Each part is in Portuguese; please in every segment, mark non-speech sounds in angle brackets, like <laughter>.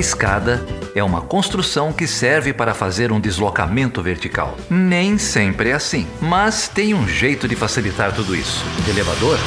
A escada é uma construção que serve para fazer um deslocamento vertical. Nem sempre é assim, mas tem um jeito de facilitar tudo isso. Elevador?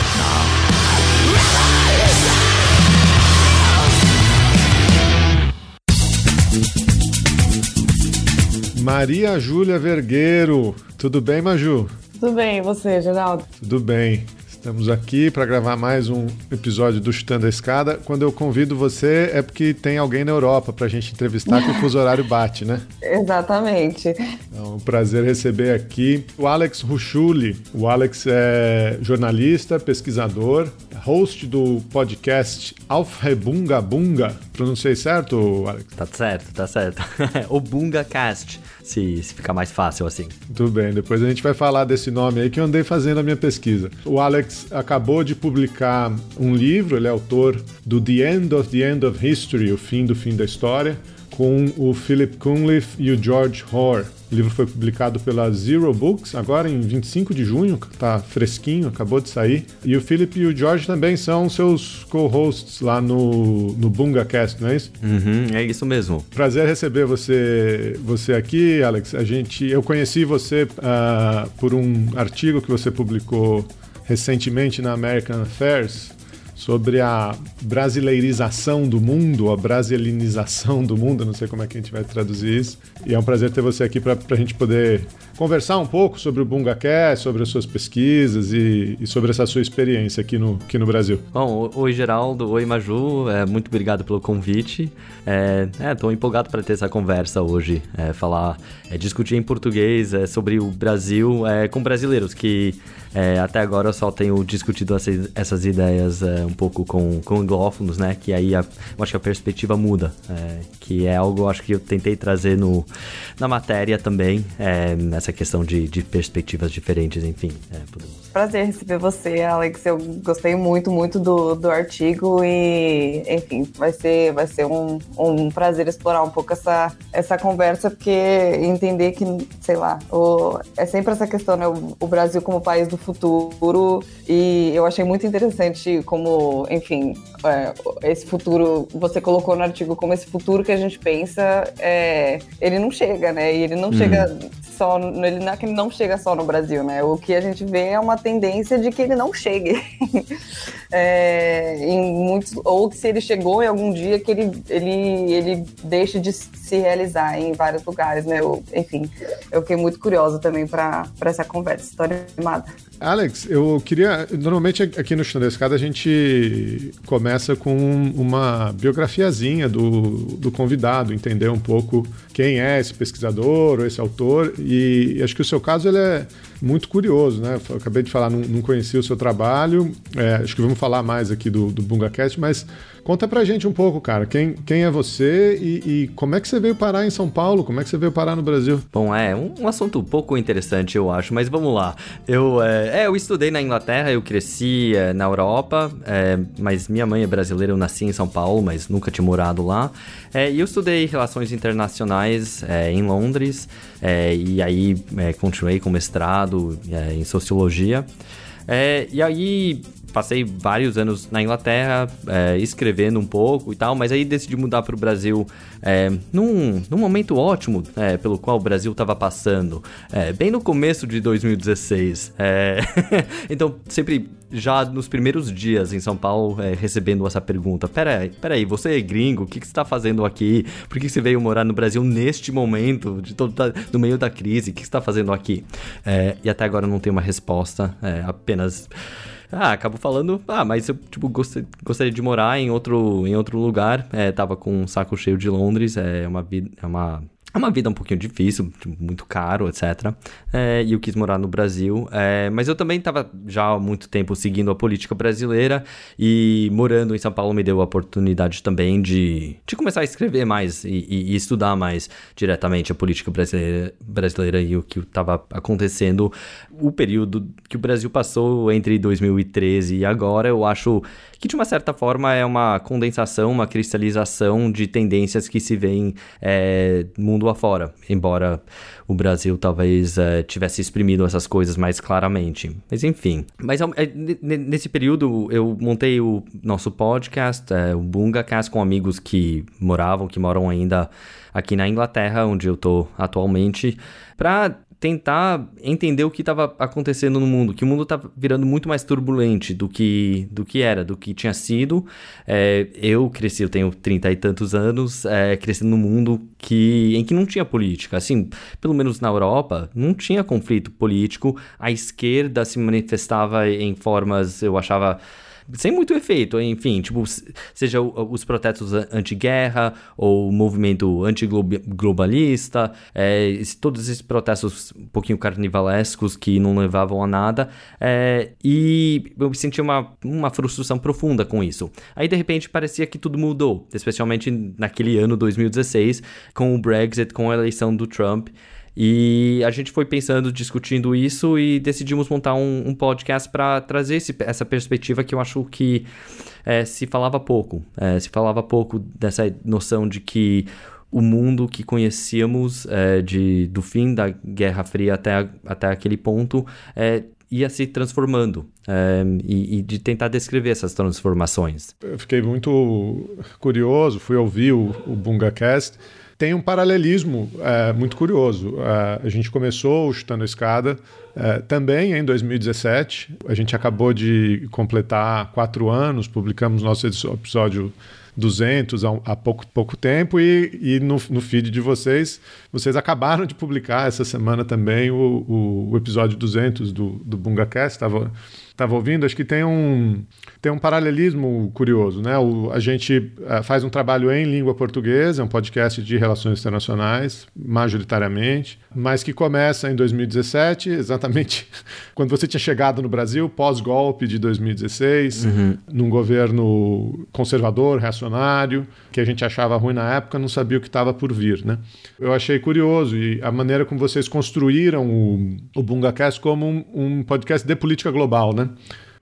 Não. Maria Júlia Vergueiro. Tudo bem, Maju? Tudo bem, e você, Geraldo? Tudo bem. Estamos aqui para gravar mais um episódio do Chutando a Escada. Quando eu convido você é porque tem alguém na Europa para a gente entrevistar que o fuso horário bate, né? <laughs> Exatamente. É um prazer receber aqui o Alex Ruchuli. O Alex é jornalista, pesquisador, host do podcast Alfrebunga Bunga. Pronunciei certo, Alex? Tá certo, tá certo. <laughs> o Bunga Cast, se, se ficar mais fácil assim. Tudo bem, depois a gente vai falar desse nome aí que eu andei fazendo a minha pesquisa. O Alex acabou de publicar um livro, ele é autor do The End of the End of History, o fim do fim da história, com o Philip Cunliffe e o George Hoare. O livro foi publicado pela Zero Books, agora em 25 de junho, tá fresquinho, acabou de sair. E o Philip e o George também são seus co-hosts lá no, no BungaCast, não é isso? Uhum, é isso mesmo. Prazer receber você, você aqui, Alex. A gente, eu conheci você uh, por um artigo que você publicou recentemente na American Affairs sobre a brasileirização do mundo, a brasilinização do mundo, não sei como é que a gente vai traduzir isso. E é um prazer ter você aqui para a gente poder conversar um pouco sobre o BungaCast, sobre as suas pesquisas e, e, sobre essa sua experiência aqui no, aqui no Brasil. Bom, oi Geraldo, oi Maju, é, muito obrigado pelo convite. Estou é, empolgado para ter essa conversa hoje, é, falar, é, discutir em português é, sobre o Brasil é, com brasileiros, que até agora eu só tenho discutido essas, essas ideias um pouco com, com anglófonos, né? Que aí a, acho que a perspectiva muda, que é algo acho que eu tentei trazer no, na matéria também, essa questão de, de perspectivas diferentes, enfim. É, podemos... Prazer receber você, Alex. Eu gostei muito, muito do, do artigo e, enfim, vai ser, vai ser um, um prazer explorar um pouco essa, essa conversa, porque entender que, sei lá, o, é sempre essa questão, né? O, o Brasil como país do futuro e eu achei muito interessante como, enfim, é, esse futuro, você colocou no artigo como esse futuro que a gente pensa, é, ele não chega, né? E ele não uhum. chega só, ele não é que ele não chega só no Brasil, né? O que a gente vê é uma tendência de que ele não chegue. <laughs> é, em muitos, ou que se ele chegou em algum dia que ele, ele, ele deixe de se realizar em vários lugares, né? Eu, enfim, eu fiquei muito curiosa também para essa conversa, história animada. Alex, eu queria. Normalmente aqui no Chão da Escada a gente começa com uma biografiazinha do, do convidado, entender um pouco quem é esse pesquisador ou esse autor. E acho que o seu caso ele é muito curioso, né? Eu acabei de falar, não, não conhecia o seu trabalho. É, acho que vamos falar mais aqui do, do BungaCast, mas Conta pra gente um pouco, cara, quem, quem é você e, e, como é que você veio parar em São Paulo? Como é que você veio parar no Brasil? Bom, é um, um assunto um pouco interessante, eu acho, mas vamos lá. Eu, é, é eu estudei na Inglaterra, eu cresci é, na Europa, é, mas minha mãe é brasileira, eu nasci em São Paulo, mas nunca tinha morado lá. É, e eu estudei Relações Internacionais é, em Londres, e aí continuei com mestrado em Sociologia. e aí passei vários anos na Inglaterra é, escrevendo um pouco e tal, mas aí decidi mudar para o Brasil é, num, num momento ótimo é, pelo qual o Brasil estava passando, é, bem no começo de 2016. É, <laughs> então, sempre já nos primeiros dias em São Paulo é, recebendo essa pergunta: peraí, peraí, você é gringo, o que, que você está fazendo aqui? Por que, que você veio morar no Brasil neste momento, de todo, no meio da crise? O que, que você está fazendo aqui? e até agora não tenho uma resposta, apenas. Ah, acabo falando, ah, mas eu, tipo, gostaria, de morar em outro, em outro lugar. É, tava com um saco cheio de Londres, é uma vida, é uma é uma vida um pouquinho difícil, tipo, muito caro, etc. É, e eu quis morar no Brasil. É, mas eu também estava já há muito tempo seguindo a política brasileira e morando em São Paulo me deu a oportunidade também de, de começar a escrever mais e, e, e estudar mais diretamente a política brasileira, brasileira e o que estava acontecendo. O período que o Brasil passou entre 2013 e agora, eu acho que de uma certa forma é uma condensação, uma cristalização de tendências que se vêem é, mundo mundo afora, embora o Brasil talvez é, tivesse exprimido essas coisas mais claramente. Mas enfim. Mas é, nesse período eu montei o nosso podcast, é, o BungaCast, com amigos que moravam, que moram ainda aqui na Inglaterra, onde eu estou atualmente, para tentar entender o que estava acontecendo no mundo, que o mundo está virando muito mais turbulente do que, do que era, do que tinha sido. É, eu cresci, eu tenho trinta e tantos anos, é, crescendo num mundo que, em que não tinha política. Assim, pelo menos na Europa, não tinha conflito político. A esquerda se manifestava em formas, eu achava sem muito efeito, enfim, tipo, seja os protestos anti-guerra ou o movimento anti-globalista, é, todos esses protestos um pouquinho carnivalescos que não levavam a nada, é, e eu senti uma, uma frustração profunda com isso. Aí, de repente, parecia que tudo mudou, especialmente naquele ano 2016, com o Brexit, com a eleição do Trump, e a gente foi pensando, discutindo isso e decidimos montar um, um podcast para trazer esse, essa perspectiva que eu acho que é, se falava pouco. É, se falava pouco dessa noção de que o mundo que conhecíamos é, de, do fim da Guerra Fria até, até aquele ponto é, ia se transformando é, e, e, de tentar descrever essas transformações. Eu fiquei muito curioso, fui ouvir o, o BungaCast tem um paralelismo é, muito curioso. É, a gente começou o Chutando a Escada é, também em 2017. A gente acabou de completar quatro anos, publicamos nosso episódio 200 há, pouco, pouco tempo e, e no, no, feed de vocês, vocês acabaram de publicar essa semana também o, o, o episódio 200 do, do BungaCast. Estava estava ouvindo, acho que tem um, tem um paralelismo curioso. Né? O, a gente uh, faz um trabalho em língua portuguesa, é um podcast de relações internacionais, majoritariamente, mas que começa em 2017, <laughs> exatamente quando você tinha chegado no Brasil, pós-golpe de 2016, uhum. num governo conservador, reacionário, que a gente achava ruim na época, não sabia o que estava por vir. Né? Eu achei curioso e a maneira como vocês construíram o, o BungaCast como um, um podcast de política global, né? Né?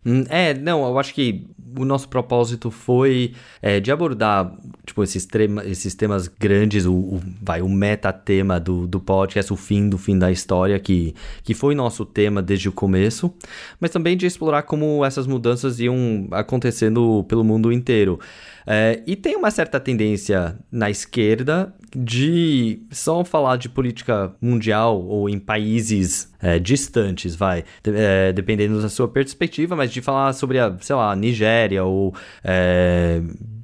Hum, é, não, eu acho que o nosso propósito foi é, de abordar tipo, esses, tema, esses temas grandes, o, o, vai, o meta-tema do, do podcast, o fim do fim da história, que, que foi nosso tema desde o começo, mas também de explorar como essas mudanças iam acontecendo pelo mundo inteiro. É, e tem uma certa tendência na esquerda de só falar de política mundial ou em países é, distantes, vai, é, dependendo da sua perspectiva, mas de falar sobre a, sei lá, Nigéria ou é,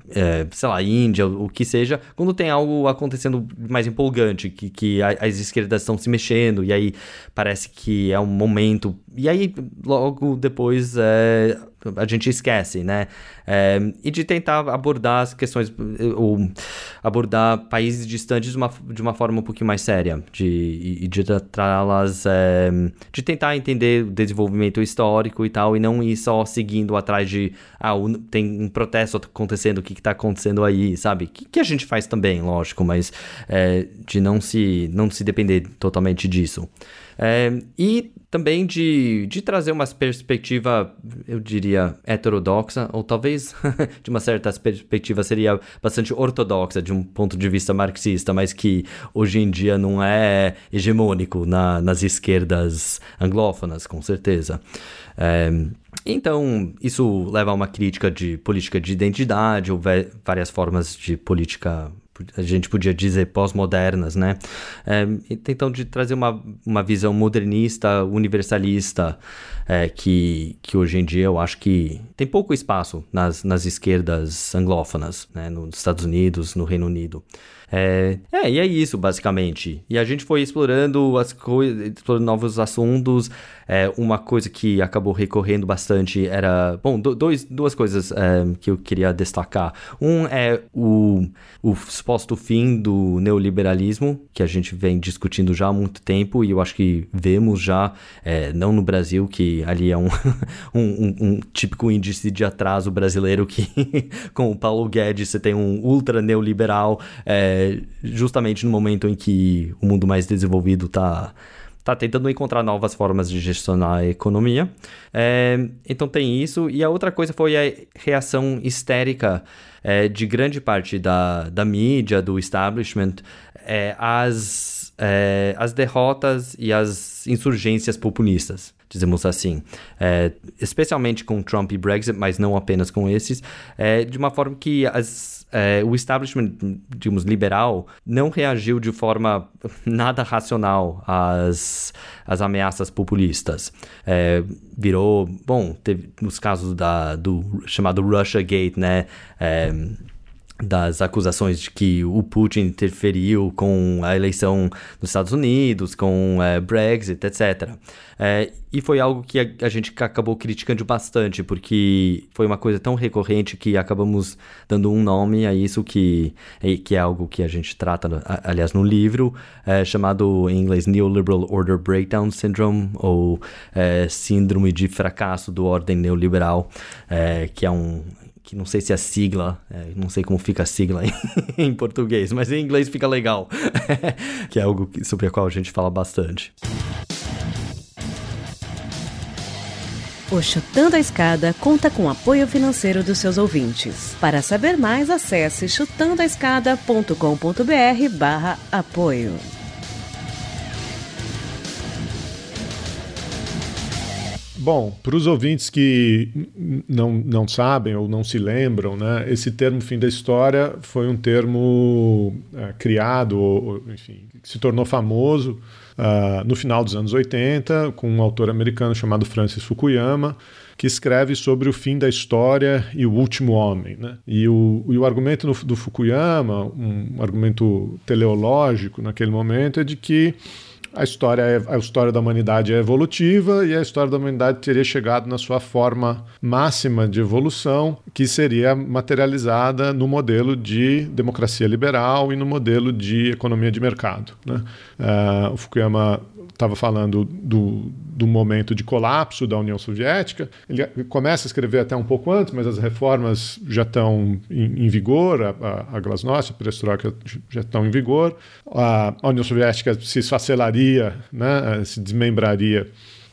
é, sei lá, Índia, o que seja, quando tem algo acontecendo mais empolgante, que, que as esquerdas estão se mexendo, e aí parece que é um momento. E aí, logo depois, é, a gente esquece, né? É, e de tentar abordar as questões, ou abordar países distantes de uma, de uma forma um pouquinho mais séria, de, de tratá-las, é, de tentar entender o desenvolvimento histórico e tal, e não ir só seguindo atrás de, ah, tem um protesto acontecendo, o que está acontecendo aí, sabe? Que, que a gente faz também, lógico, mas é, de não se, não se depender totalmente disso. É, e também de, de trazer uma perspectiva, eu diria, heterodoxa, ou talvez <laughs> de uma certa perspectiva seria bastante ortodoxa de um ponto de vista marxista, mas que hoje em dia não é hegemônico na, nas esquerdas anglófonas, com certeza. É, então, isso leva a uma crítica de política de identidade, ou várias formas de política a gente podia dizer pós-modernas, né? É, então, de trazer uma, uma visão modernista, universalista, é, que, que hoje em dia eu acho que tem pouco espaço nas, nas esquerdas anglófonas, né? Nos Estados Unidos, no Reino Unido. É, é, e é isso, basicamente. E a gente foi explorando as coisas, explorando novos assuntos. É, uma coisa que acabou recorrendo bastante era. Bom, dois, duas coisas é, que eu queria destacar. Um é o, o suposto fim do neoliberalismo, que a gente vem discutindo já há muito tempo, e eu acho que vemos já, é, não no Brasil, que ali é um, <laughs> um, um, um típico índice de atraso brasileiro, que <laughs> com o Paulo Guedes você tem um ultra neoliberal. É, justamente no momento em que o mundo mais desenvolvido está está tentando encontrar novas formas de gestionar a economia. É, então tem isso. E a outra coisa foi a reação histérica é, de grande parte da, da mídia, do establishment, é, às, é, às derrotas e às insurgências populistas dizemos assim, é, especialmente com Trump e Brexit, mas não apenas com esses, é, de uma forma que as, é, o establishment, digamos, liberal, não reagiu de forma <laughs> nada racional às, às ameaças populistas. É, virou, bom, teve nos casos da, do chamado Russia Gate, né? É, das acusações de que o Putin interferiu com a eleição nos Estados Unidos, com é, Brexit, etc. É, e foi algo que a, a, gente acabou criticando bastante, porque foi uma coisa tão recorrente que acabamos dando um nome a isso, que, que é algo que a gente trata, aliás, no livro, é, chamado em inglês Neoliberal Order Breakdown Syndrome, ou Síndrome de Fracasso do Ordem Neoliberal, que é um que não sei se é sigla, é, não sei como fica a sigla <laughs> em, em português, mas em inglês fica legal, <laughs> que é algo sobre o qual a gente fala bastante. O Chutando a Escada conta com apoio financeiro dos seus ouvintes. Para saber mais, acesse chutandoaescada.com.br barra apoio. Bom, para os ouvintes que não, não sabem ou não se lembram, né, esse termo fim da história foi um termo é, criado, ou, enfim, que se tornou famoso uh, no final dos anos 80, com um autor americano chamado Francis Fukuyama, que escreve sobre o fim da história e o último homem. Né? E, o, e o argumento do, do Fukuyama, um argumento teleológico naquele momento, é de que a história, é, a história da humanidade é evolutiva e a história da humanidade teria chegado na sua forma máxima de evolução, que seria materializada no modelo de democracia liberal e no modelo de economia de mercado. Né? Uh, o Fukuyama estava falando do, do momento de colapso da União Soviética. Ele começa a escrever até um pouco antes, mas as reformas já estão em, em vigor, a, a Glasnost, a Perestroika já estão em vigor. A, a União Soviética se esfacelaria, né, se desmembraria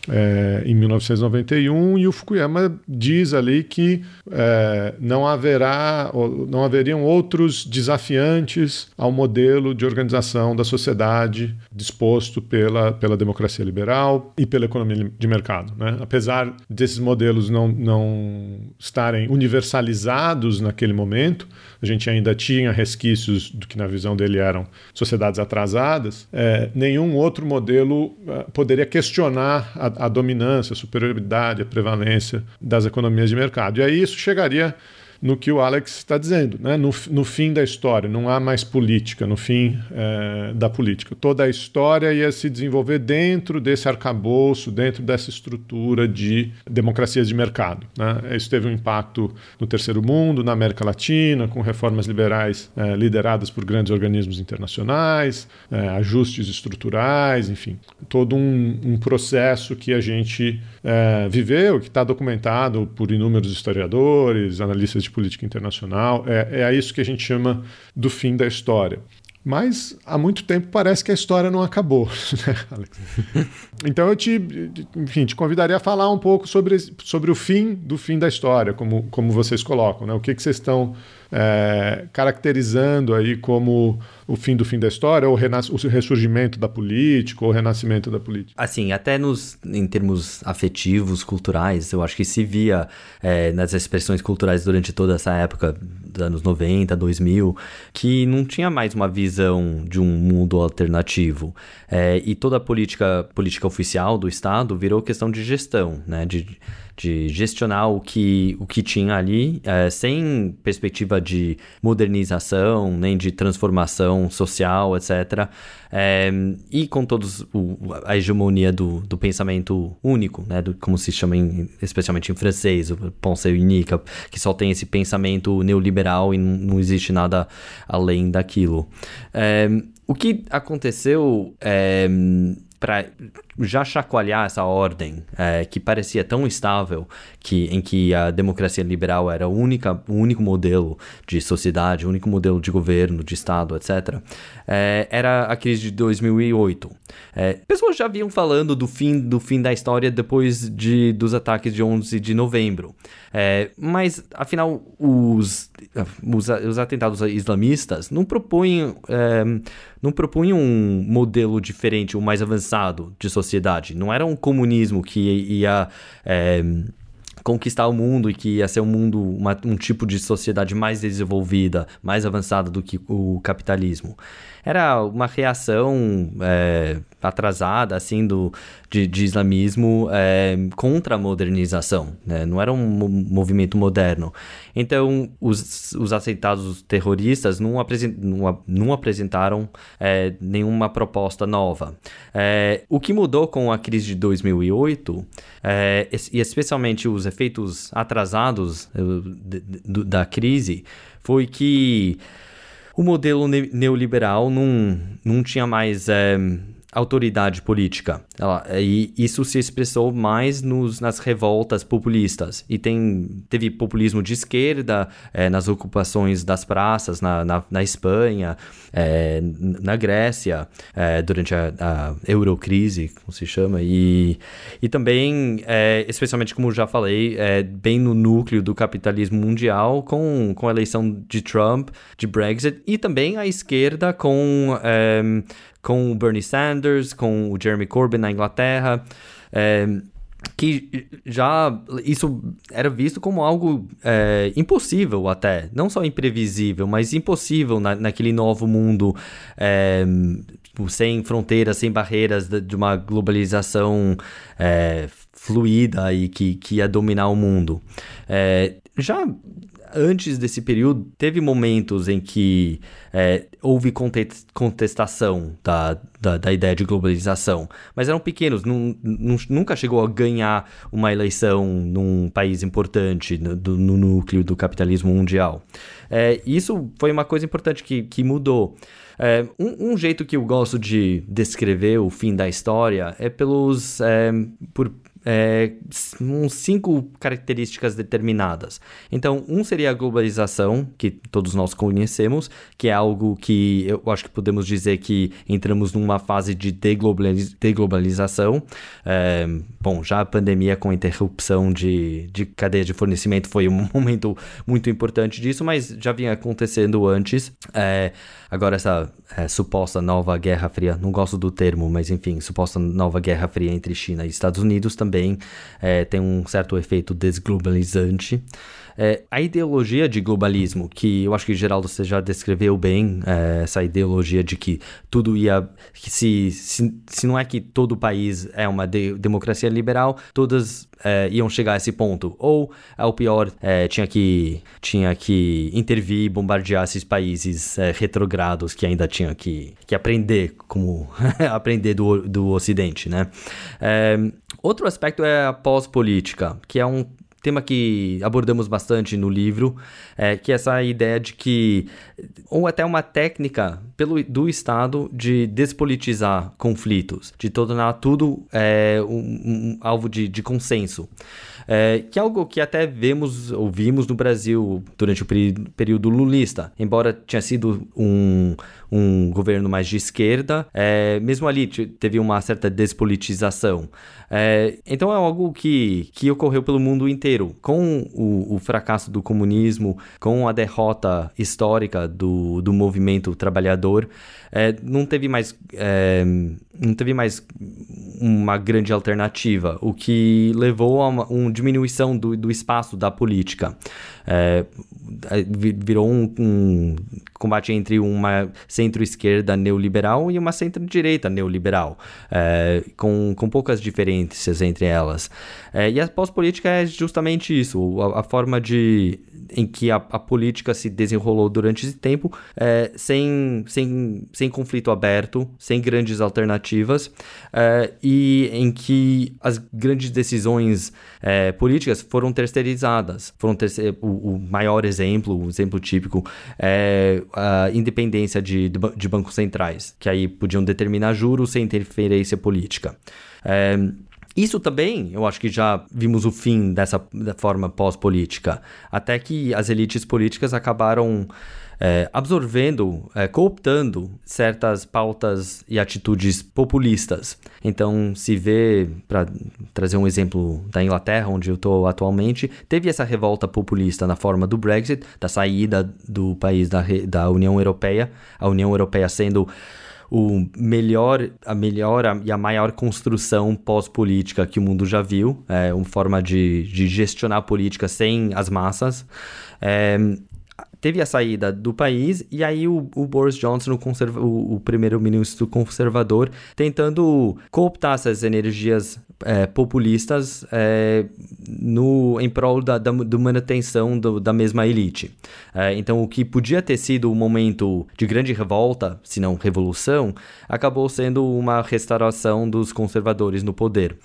é, em 1991 e o Fukuyama diz ali que é, não haverá não haveriam outros desafiantes ao modelo de organização da sociedade disposto pela, pela democracia liberal e pela economia de mercado. Né? Apesar desses modelos não, não estarem universalizados naquele momento, a gente ainda tinha resquícios do que na visão dele eram sociedades atrasadas, é, nenhum outro modelo é, poderia questionar a, a dominância, a superioridade, a prevalência das economias de mercado. E aí isso chegaria no que o Alex está dizendo. Né? No, no, fim da história, não há mais política, no fim é, da política. Toda a história ia se desenvolver dentro desse arcabouço, dentro dessa estrutura de democracias de mercado. Né? Isso teve um impacto no terceiro mundo, na América Latina, com reformas liberais é, lideradas por grandes organismos internacionais, é, ajustes estruturais, enfim, todo um, um processo que a gente é, viveu, que está documentado por inúmeros historiadores, analistas de política internacional. É, é a isso que a gente chama do fim da história. Mas há muito tempo parece que a história não acabou, <laughs> né, Alex? <laughs> Então eu te, enfim, te convidaria a falar um pouco sobre, sobre o fim do fim da história, como, como vocês colocam, né? O que, que vocês estão é, caracterizando aí como o fim do fim da história, ou o ressurgimento da política, ou o renascimento da política? Assim, até nos, em termos afetivos, culturais, eu acho que se via é, nas expressões culturais durante toda essa época, dos anos 90, 2000, que não tinha mais uma visão de um mundo alternativo. É, e toda a política, política oficial do Estado virou questão de gestão, né? De, de gestionar o que, o que tinha ali, é, sem perspectiva de modernização, nem de transformação social, etc. É, e com todos o, a hegemonia do, do pensamento único, né, do, como se chama em, especialmente em francês, o pensée unique, que só tem esse pensamento neoliberal e não, existe nada além daquilo. É, o que aconteceu é, para já chacoalhar essa ordem é, que parecia tão estável, que, em que a democracia liberal era única, o único modelo de sociedade, o único modelo de governo, de Estado, etc., é, era a crise de 2008. É, pessoas já vinham falando do fim, do fim da história depois de, dos ataques de 11 de novembro. É, mas, afinal, os, os, os, atentados islamistas não propõem, é, não propõem um modelo diferente, um mais avançado de sociedade. Não era um comunismo que ia é, conquistar o mundo e que ia ser um mundo, uma, um tipo de sociedade mais desenvolvida, mais avançada do que o capitalismo. Era uma reação é, atrasada, assim, do, de, de islamismo é, contra a modernização, né? Não era um movimento moderno. Então, os, os aceitados terroristas não, não, não apresentaram é, nenhuma proposta nova. É, o que mudou com a crise de 2008, é, e especialmente os efeitos atrasados da crise, foi que o modelo neoliberal não, não tinha mais autoridade política. Ela, e isso se expressou mais nos, nas revoltas populistas. E tem, teve populismo de esquerda é, nas ocupações das praças na, na, na Espanha, é, na Grécia, é, durante a, a, Eurocrise, como se chama, e, e também, é, especialmente como já falei, é, bem no núcleo do capitalismo mundial, com, com a eleição de Trump, de Brexit, e também a esquerda com é, com o Bernie Sanders, com o Jeremy Corbyn na Inglaterra, é, que já isso era visto como algo é, impossível até, não só imprevisível, mas impossível na, naquele novo mundo é, sem fronteiras, sem barreiras de uma globalização é, fluida e que, que ia dominar o mundo. É, já antes desse período, teve momentos em que é, houve contestação da, da, da, ideia de globalização, mas eram pequenos, nunca chegou a ganhar uma eleição num país importante no, no núcleo do capitalismo mundial. É, isso foi uma coisa importante que, que mudou. É, um, um, jeito que eu gosto de descrever o fim da história é pelos é, por é, cinco características determinadas. Então, um seria a globalização, que todos nós conhecemos, que é algo que eu acho que podemos dizer que entramos numa fase de deglobaliz deglobalização. É, bom, já a pandemia com a interrupção de, de cadeia de fornecimento foi um <laughs> momento muito importante disso, mas já vinha acontecendo antes. É, agora, essa é, suposta nova Guerra Fria, não gosto do termo, mas enfim, suposta nova Guerra Fria entre China e Estados Unidos também é, tem um certo efeito desglobalizante. É, a ideologia de globalismo, que eu acho que Geraldo você já descreveu bem, é, essa ideologia de que tudo ia. Que se, se, se não é que todo país é uma de, democracia liberal, todas é, iam chegar a esse ponto. Ou, ao pior, é, tinha, que, tinha que intervir e bombardear esses países é, retrogrados que ainda tinham que, que aprender como <laughs> aprender do, do Ocidente, né? É, outro aspecto é a pós-política, que é um tema que abordamos bastante no livro, é, que é essa ideia de que, ou até uma técnica pelo, do Estado de despolitizar conflitos, de tornar tudo é, um, um, alvo de, de consenso. É, que é algo que até vemos, ouvimos no Brasil durante o período lulista, embora tinha sido um, um governo mais de esquerda, é, mesmo ali teve uma certa despolitização. É, então é algo que, que ocorreu pelo mundo inteiro. Com o, o fracasso do comunismo, com a derrota histórica do, do movimento trabalhador, é, não teve mais é, não teve mais uma grande alternativa, o que levou a uma, uma diminuição do, do espaço da política. É, virou um, um, combate entre uma centro-esquerda neoliberal e uma centro-direita neoliberal, é, com, com poucas diferenças entre elas. É, e a pós-política é justamente isso, a, a forma de em que a, a, política se desenrolou durante esse tempo, é, sem, sem, sem conflito aberto, sem grandes alternativas, é, e em que as grandes decisões é, políticas foram terceirizadas. Foram terceir, o, o, maior exemplo, o exemplo típico, é a independência de, de bancos centrais, que aí podiam determinar juros sem interferência política. É, isso também, eu acho que já vimos o fim dessa forma pós-política, até que as elites políticas acabaram é, absorvendo, é, cooptando certas pautas e atitudes populistas. Então, se vê, para trazer um exemplo da Inglaterra, onde eu estou atualmente, teve essa revolta populista na forma do Brexit, da saída do país da, da União Europeia, a União Europeia sendo o melhor, a melhor e a maior construção pós-política que o mundo já viu, é uma forma de, de gestionar a política sem as massas. É, teve a saída do país e aí o, o Boris Johnson, o, o, o primeiro-ministro conservador, tentando cooptar essas energias é, populistas é, no, em prol da, da, da manutenção do, da mesma elite. É, então, o que podia ter sido um momento de grande revolta, se não revolução, acabou sendo uma restauração dos conservadores no poder.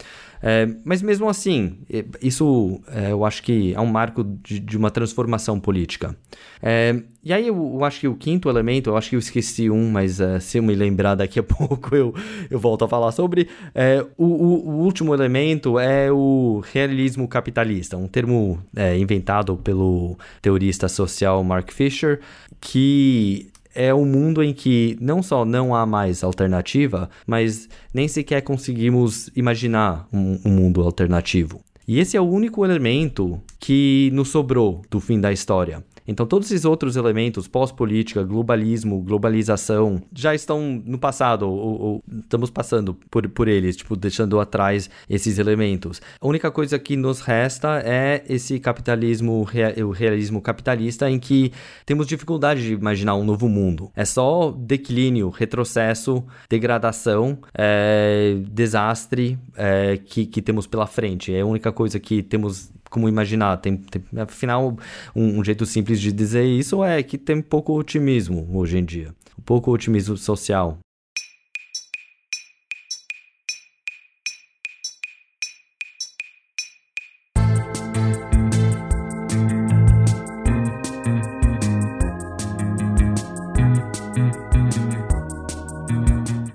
É, mas mesmo assim, isso é, eu acho que é um marco de, de uma transformação política. É, e aí eu, eu, acho que o quinto elemento, eu acho que eu esqueci um, mas é, se eu me lembrar daqui a <laughs> pouco eu, eu volto a falar sobre. É, o, o, o, último elemento é o realismo capitalista, um termo é, inventado pelo teorista social Mark Fisher, que é um mundo em que não só não há mais alternativa, mas nem sequer conseguimos imaginar um, um mundo alternativo. E esse é o único elemento que nos sobrou do fim da história. Então, todos esses outros elementos, pós-política, globalismo, globalização, já estão no passado, ou, ou, estamos passando por, por eles, tipo, deixando atrás esses elementos. A única coisa que nos resta é esse capitalismo, o realismo capitalista, em que temos dificuldade de imaginar um novo mundo. É só declínio, retrocesso, degradação, é, desastre é, que, que temos pela frente. É a única coisa que temos como imaginar. Tem, tem afinal, um, um, jeito simples de dizer isso é que tem pouco otimismo hoje em dia, pouco otimismo social.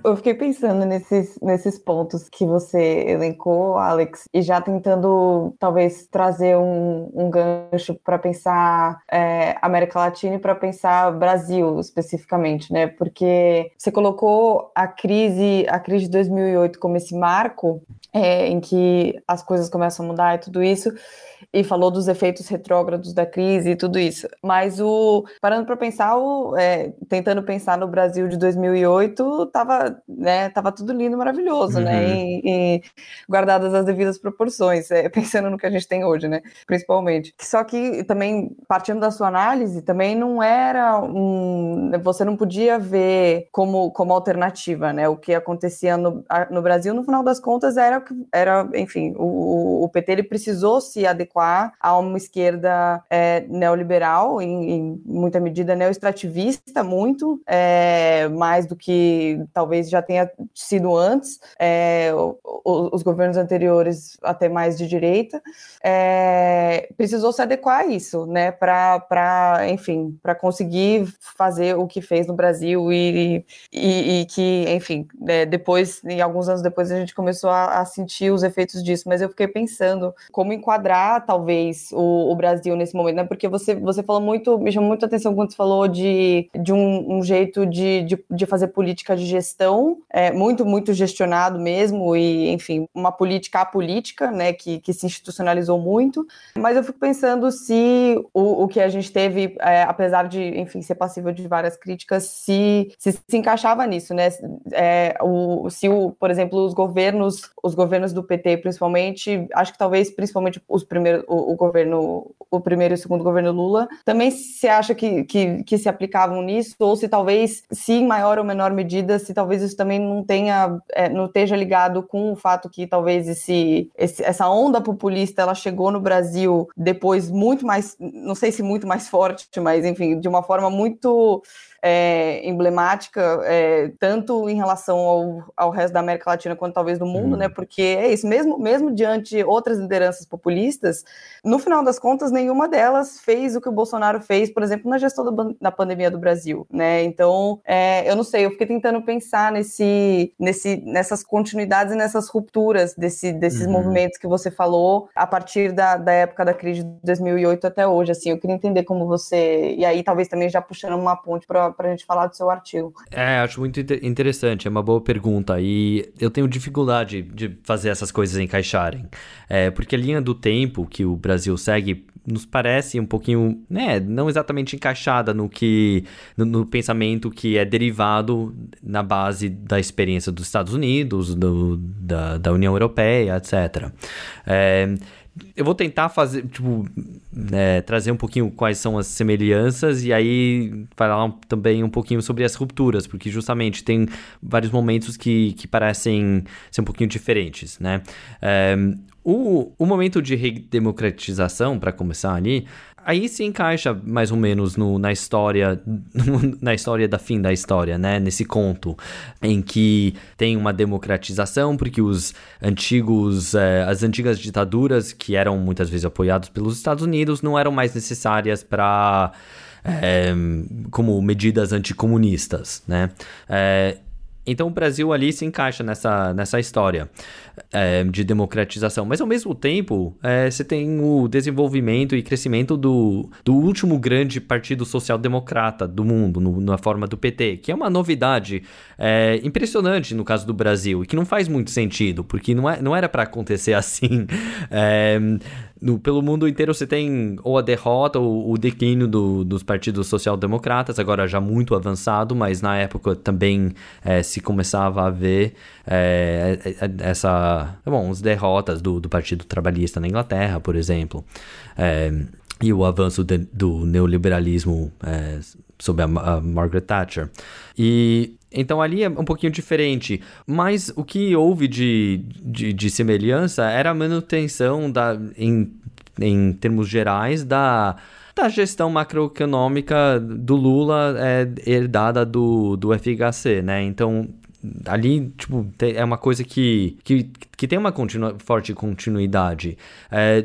Eu fiquei pensando nesses, nesses pontos que você elencou, Alex, e já tentando talvez trazer um, um gancho para pensar é, América Latina e para pensar Brasil especificamente, né? Porque você colocou a crise, a crise de 2008 como esse marco é, em que as coisas começam a mudar e tudo isso e falou dos efeitos retrógrados da crise e tudo isso. Mas o parando para pensar, o, é, tentando pensar no Brasil de 2008, tava, né, tava tudo lindo, maravilhoso, né, uhum. né, e, e, guardadas as devidas proporções, é, <laughs> pensando no que a gente tem hoje, né, principalmente. Só que também partindo da sua análise, também não era um, você não podia ver como como alternativa, né, o que acontecia no, no Brasil, no final das contas era era, enfim, o, o PT ele precisou se adequar a uma esquerda é, neoliberal, em, em, muita medida neoestrativista, muito, é, mais do que talvez já tenha sido antes, é, os governos anteriores até mais de direita, é, precisou se adequar a isso, né, para, enfim, para conseguir fazer o que fez no Brasil e, e, e que, enfim, é, depois, em alguns anos depois, a gente começou a, a sentir os efeitos disso, mas eu fiquei pensando como enquadrar talvez, o, o, Brasil nesse momento, né? Porque você, você falou muito, me chamou muito a atenção quando você falou de, de um, um jeito de, de, de, fazer política de gestão, é, muito, muito gestionado mesmo, e, enfim, uma política apolítica, né? Que, que se institucionalizou muito. Mas eu fico pensando se o, o que a gente teve, é, apesar de, enfim, ser passível de várias críticas, se se, se encaixava nisso, né? É, o, se, o, por exemplo, os governos, os governos do PT, principalmente, acho que talvez principalmente os primeiros o, o, governo, o primeiro e o segundo governo Lula, também se acha que, que, que, se aplicavam nisso, ou se talvez, se em maior ou menor medida, se talvez isso também não tenha, é, não esteja ligado com o fato que talvez esse, esse, essa onda populista ela chegou no Brasil depois muito mais, não sei se muito mais forte, mas enfim, de uma forma muito é, emblemática, é, tanto em relação ao, ao resto da América Latina quanto talvez do mundo, uhum. né? Porque é isso, mesmo, mesmo diante outras lideranças populistas, no final das contas, nenhuma delas fez o que o Bolsonaro fez, por exemplo, na gestão do, da pandemia do Brasil, né? Então, é, eu não sei, eu fiquei tentando pensar nesse, nesse, nessas continuidades e nessas rupturas desse, desses uhum. movimentos que você falou a partir da, da época da crise de 2008 até hoje, assim, eu queria entender como você, e aí talvez também já puxando uma ponte para a gente falar do seu artigo. É, acho muito interessante, é uma boa pergunta, e eu tenho dificuldade de fazer essas coisas encaixarem, é, porque a linha do tempo que o Brasil segue nos parece um pouquinho, né, não exatamente encaixada no que no, no, pensamento que é derivado na base da experiência dos Estados Unidos, do, da, da União Europeia, etc. É, eu vou tentar fazer, tipo, é, trazer um pouquinho quais são as semelhanças e aí falar também um pouquinho sobre as rupturas, porque justamente tem vários momentos que, que parecem ser um pouquinho diferentes, né? É, o, o momento de redemocratização, para começar ali, aí se encaixa mais ou menos no, na história <laughs> na história da fim da história, né? Nesse conto em que tem uma democratização porque os antigos eh, as antigas ditaduras que eram muitas vezes apoiadas pelos Estados Unidos não eram mais necessárias para é, como medidas anticomunistas, né? É, então o Brasil ali se encaixa nessa, nessa história é, de democratização. Mas ao mesmo tempo, é, você tem o desenvolvimento e crescimento do, do último grande partido social-democrata do mundo, no, na forma do PT, que é uma novidade é, impressionante no caso do Brasil e que não faz muito sentido, porque não, é, não era para acontecer <laughs> assim. No, pelo mundo inteiro você tem ou a derrota ou o declínio do, dos partidos social-democratas, agora já muito avançado, mas na época também é, se começava a ver é essa. Bom, as derrotas do, do Partido Trabalhista na Inglaterra, por exemplo. É, e o avanço de, do neoliberalismo é, sob a, a Margaret Thatcher. E então ali é um pouquinho diferente. Mas o que houve de, de, de semelhança era a manutenção da, em, em termos gerais da, da gestão macroeconômica do Lula é, herdada do, do FHC, né? Então ali, tipo, é uma coisa que, que, que tem uma continu forte continuidade. É,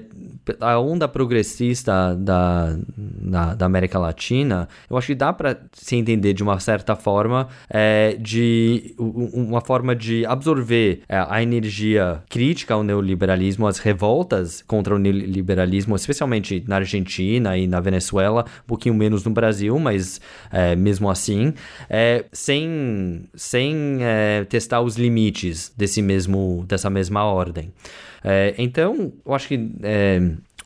a onda progressista da, da, da, América Latina, eu acho que dá para se entender de uma certa forma é, de uma forma de absorver é, a energia crítica ao neoliberalismo, as revoltas contra o neoliberalismo, especialmente na Argentina e na Venezuela, um pouquinho menos no Brasil, mas é, mesmo assim, é, sem, sem é, testar os limites desse mesmo, dessa mesma ordem. É, então, eu acho que é,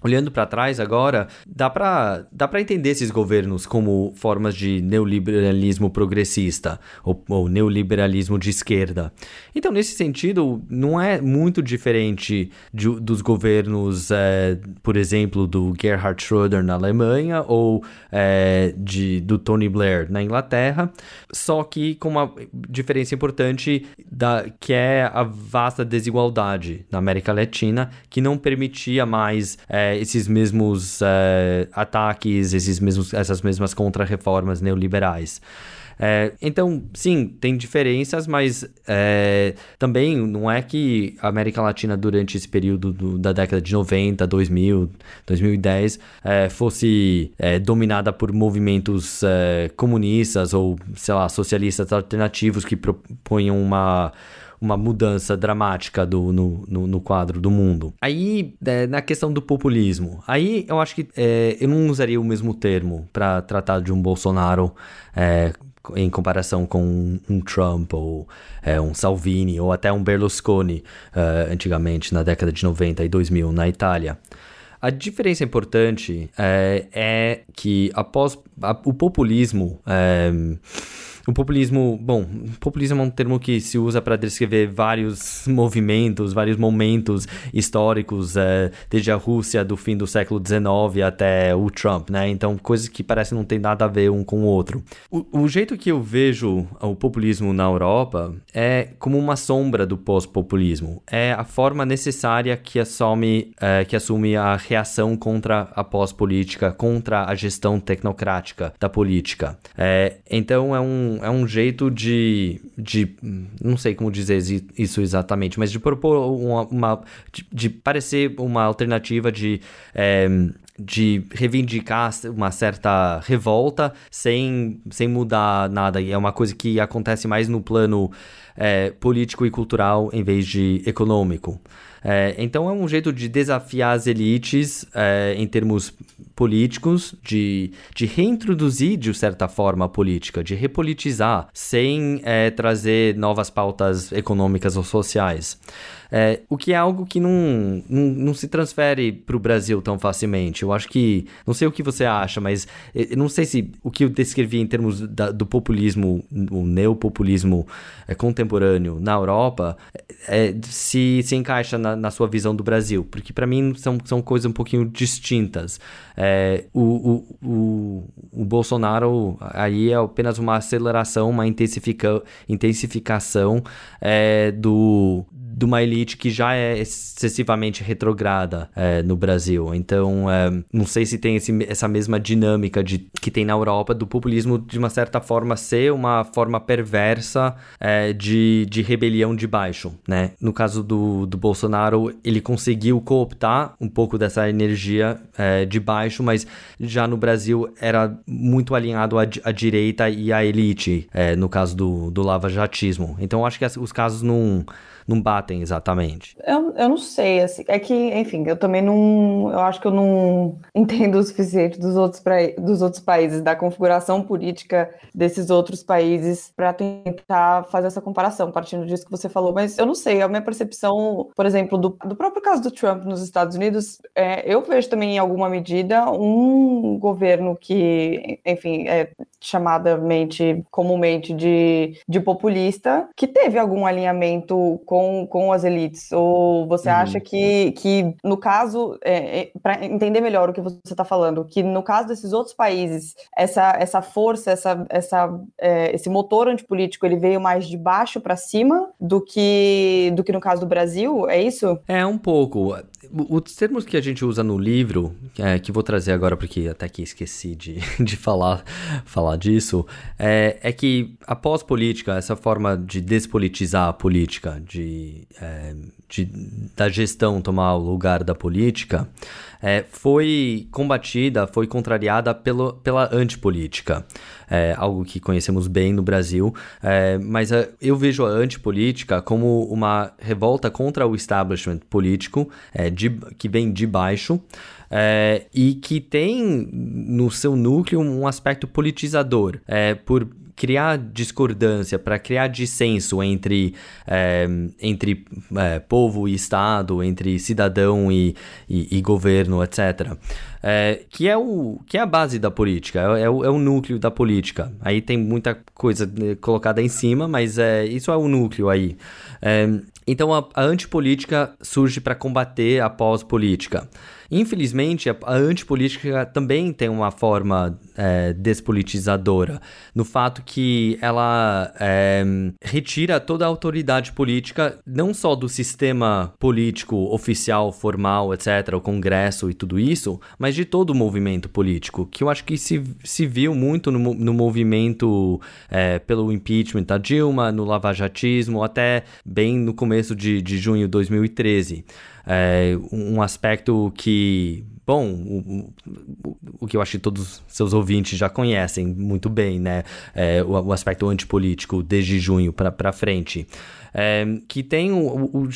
olhando para trás agora, dá para dá para entender esses governos como formas de neoliberalismo progressista ou, ou, neoliberalismo de esquerda. Então, nesse sentido, não é muito diferente de, dos governos, é, por exemplo, do Gerhard Schröder na Alemanha ou é, de, do Tony Blair na Inglaterra, só que com uma diferença importante da, que é a vasta desigualdade na América Latina, que não permitia mais é, esses mesmos uh, ataques, esses mesmos, essas mesmas contra-reformas neoliberais. É, então, sim, tem diferenças, mas é, também não é que a América Latina, durante esse período do, da década de 90, 2000, 2010, é, fosse é, dominada por movimentos é, comunistas ou, sei lá, socialistas alternativos que propunham uma uma mudança dramática do, no, no, no quadro do mundo. Aí, é, na questão do populismo, aí eu acho que é, eu não usaria o mesmo termo para tratar de um Bolsonaro é, em comparação com um Trump ou é, um Salvini ou até um Berlusconi uh, antigamente na década de 90 e 2000 na Itália. A diferença importante é, é que após a, o populismo é, o populismo, bom, populismo é um termo que se usa para descrever vários movimentos, vários momentos históricos, é, desde a Rússia do fim do século XIX até o Trump, né? Então, coisas que parecem não ter nada a ver um com o outro. O, o jeito que eu vejo o populismo na Europa é como uma sombra do pós-populismo. É a forma necessária que assume, é, que assume a reação contra a pós-política, contra a gestão tecnocrática da política. É, então, é um é um jeito de, de. Não sei como dizer isso exatamente, mas de propor uma. uma de, de, parecer uma alternativa de. É, de reivindicar uma certa revolta sem, sem mudar nada. E é uma coisa que acontece mais no plano é, político e cultural em vez de econômico. É, então é um jeito de desafiar as elites é, em termos políticos, de, de reintroduzir de certa forma a política, de repolitizar, sem é, trazer novas pautas econômicas ou sociais. É, o que é algo que não, não, não se transfere para o Brasil tão facilmente. Eu acho que. Não sei o que você acha, mas não sei se o que eu descrevi em termos da, do populismo, o neopopulismo é, contemporâneo na Europa, é, se, se encaixa na, na sua visão do Brasil. Porque para mim são, são coisas um pouquinho distintas. É, o, o, o, o, Bolsonaro aí é apenas uma aceleração, uma intensifica, intensificação é, do, de uma elite que já é excessivamente retrograda é, no Brasil. Então, é, não sei se tem esse, essa mesma dinâmica de, que tem na Europa do populismo, de uma certa forma, ser uma forma perversa é, de, de rebelião de baixo, né? No caso do, do Bolsonaro, ele conseguiu cooptar um pouco dessa energia é, de baixo, mas já no Brasil era muito alinhado à, à direita e à elite, é, no caso do, do lava-jatismo. Então, acho que os casos não não batem exatamente? Eu, eu não sei, assim, é que, enfim, eu também não, eu acho que eu não <laughs> entendo o suficiente dos outros, pra, dos outros países, da configuração política desses outros países para tentar fazer essa comparação, partindo disso que você falou, mas eu não sei, a minha percepção, por exemplo, do, do próprio caso do Trump nos Estados Unidos, é, eu vejo também em alguma medida um governo que, enfim, é chamadamente, comumente de, de populista, que teve algum alinhamento com, com as elites? Ou você uhum. acha que, que no caso, é, é, para entender melhor o que você está falando, que no caso desses outros países, essa, essa força, essa, essa, é, esse motor antipolítico, ele veio mais de baixo para cima do que, do que no caso do Brasil? É isso? É, um pouco. Os termos que a gente usa no livro, é, que vou trazer agora porque até que esqueci de, <laughs> de falar, falar disso, é, é que a pós-política, essa forma de despolitizar a política, de de, é, de, da gestão tomar o lugar da política, é, foi combatida, foi contrariada pelo, pela antipolítica. É, algo que conhecemos bem no Brasil, é, mas é, eu vejo a antipolítica como uma revolta contra o establishment político é, de, que vem de baixo. É, e que tem no seu núcleo um aspecto politizador, é, por criar discordância, para criar dissenso entre, é, entre é, povo e Estado, entre cidadão e, e, e governo, etc. É, que, é o, que é a base da política, é, é, o, é o núcleo da política. Aí tem muita coisa né, colocada em cima, mas é, isso é o núcleo aí. É, então a, a antipolítica surge para combater a pós-política. Infelizmente, a, antipolítica também tem uma forma é, despolitizadora, no fato que ela é, retira toda a autoridade política, não só do sistema político oficial, formal, etc., o Congresso e tudo isso, mas de todo o movimento político, que eu acho que se, se viu muito no, no movimento é, pelo impeachment da Dilma, no lavajatismo, até bem no começo de, de junho de 2013. É, um aspecto que, bom, o, o, o, que eu acho que todos seus ouvintes já conhecem muito bem, né? É, o, o, aspecto antipolítico desde junho para frente. É, que tem um,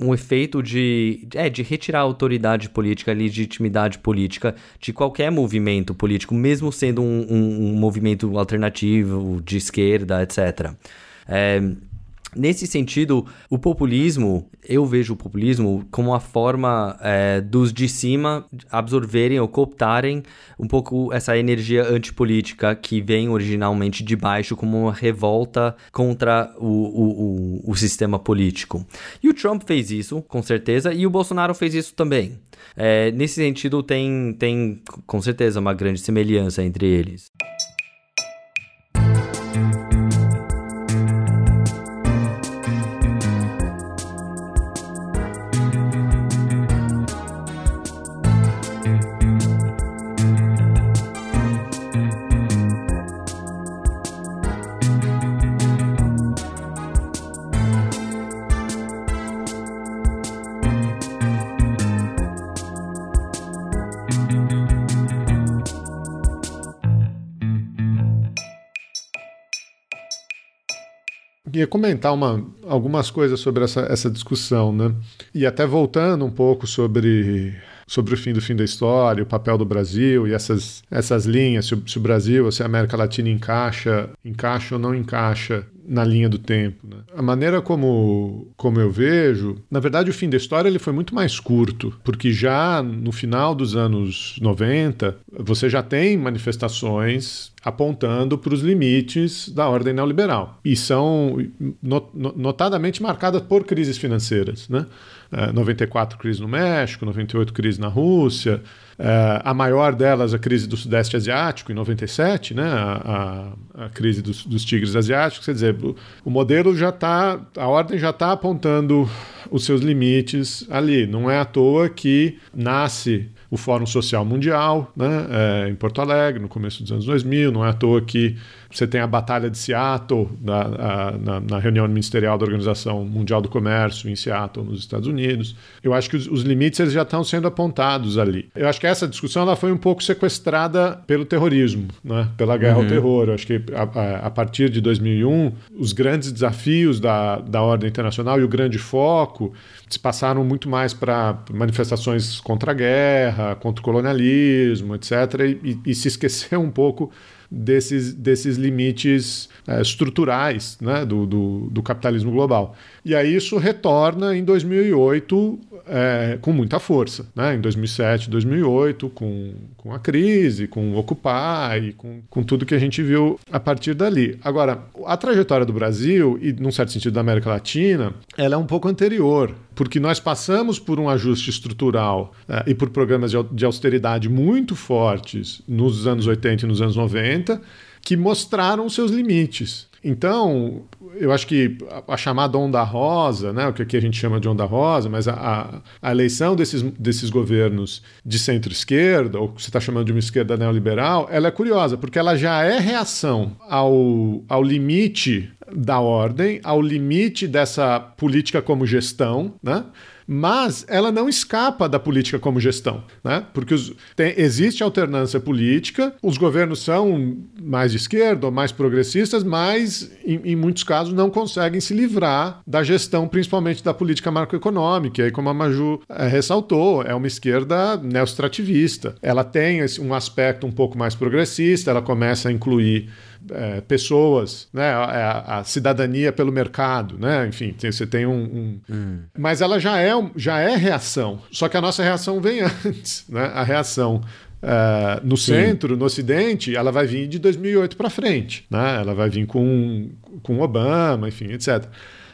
um, efeito de, é, de retirar a autoridade política, a legitimidade política de qualquer movimento político, mesmo sendo um, um movimento alternativo, de esquerda, etc. É, Nesse sentido, o populismo, eu vejo o populismo como uma forma é, dos de cima absorverem ou cooptarem um pouco essa energia antipolítica que vem originalmente de baixo como uma revolta contra o, o, o, o sistema político. E o Trump fez isso, com certeza, e o Bolsonaro fez isso também. É, nesse sentido, tem, tem com certeza uma grande semelhança entre eles. Ia comentar uma, algumas coisas sobre essa, essa discussão, né? E até voltando um pouco sobre sobre o fim do fim da história, o papel do Brasil e essas, essas linhas, se o, se o Brasil se a América Latina encaixa, encaixa ou não encaixa na linha do tempo. Né? A maneira como, como eu vejo, na verdade, o fim da história ele foi muito mais curto, porque já no final dos anos 90, você já tem manifestações apontando para os limites da ordem neoliberal. E são notadamente marcadas por crises financeiras. Né? 94 é, crise no México, 98 crise na Rússia, a maior delas a crise do Sudeste Asiático em 97, né, a, a, a crise dos, dos, tigres asiáticos, quer dizer, o, o modelo já está, a ordem já está apontando os seus limites ali. Não é à toa que nasce o Fórum Social Mundial né, é, em Porto Alegre no começo dos anos 2000, não é à toa que você tem a Batalha de Seattle na, a, na, na, reunião ministerial da Organização Mundial do Comércio em Seattle, nos Estados Unidos. Eu acho que os, os limites eles já estão sendo apontados ali. Eu acho que essa discussão ela foi um pouco sequestrada pelo terrorismo, né? pela guerra uhum. ao terror. Eu acho que a, a, partir de 2001, os grandes desafios da, da ordem internacional e o grande foco se passaram muito mais para manifestações contra a guerra, contra o colonialismo, etc., e, e se esqueceu um pouco desses, desses limites é, estruturais né, do, do, do, capitalismo global. E aí isso retorna em 2008 é, com muita força. Né? Em 2007, 2008, com, com a crise, com o Occupy, com, com tudo que a gente viu a partir dali. Agora, a trajetória do Brasil, e num certo sentido da América Latina, ela é um pouco anterior, porque nós passamos por um ajuste estrutural é, e por programas de, de austeridade muito fortes nos anos 80 e nos anos 90, que mostraram seus limites. Então, eu acho que a, a, chamada onda rosa, né, o que aqui a gente chama de onda rosa, mas a, a, a eleição desses, desses governos de centro-esquerda, ou que você está chamando de uma esquerda neoliberal, ela é curiosa, porque ela já é reação ao, ao limite da ordem, ao limite dessa política como gestão, né? Mas ela não escapa da política como gestão, né? Porque os, tem, existe alternância política, os governos são mais de esquerda ou mais progressistas, mas em, em, muitos casos não conseguem se livrar da gestão, principalmente da política macroeconômica. E aí, como a Maju é, ressaltou, é uma esquerda neostrativista. Ela tem um aspecto um pouco mais progressista, ela começa a incluir é, pessoas, né? A, a, cidadania pelo mercado, né? Enfim, tem, você tem um, um... Hum. mas ela já é já é reação. Só que a nossa reação vem <laughs> antes, né? A reação Uh, no Sim. centro, no ocidente, ela vai vir de 2008 para frente, né? Ela vai vir com com Obama, enfim, etc.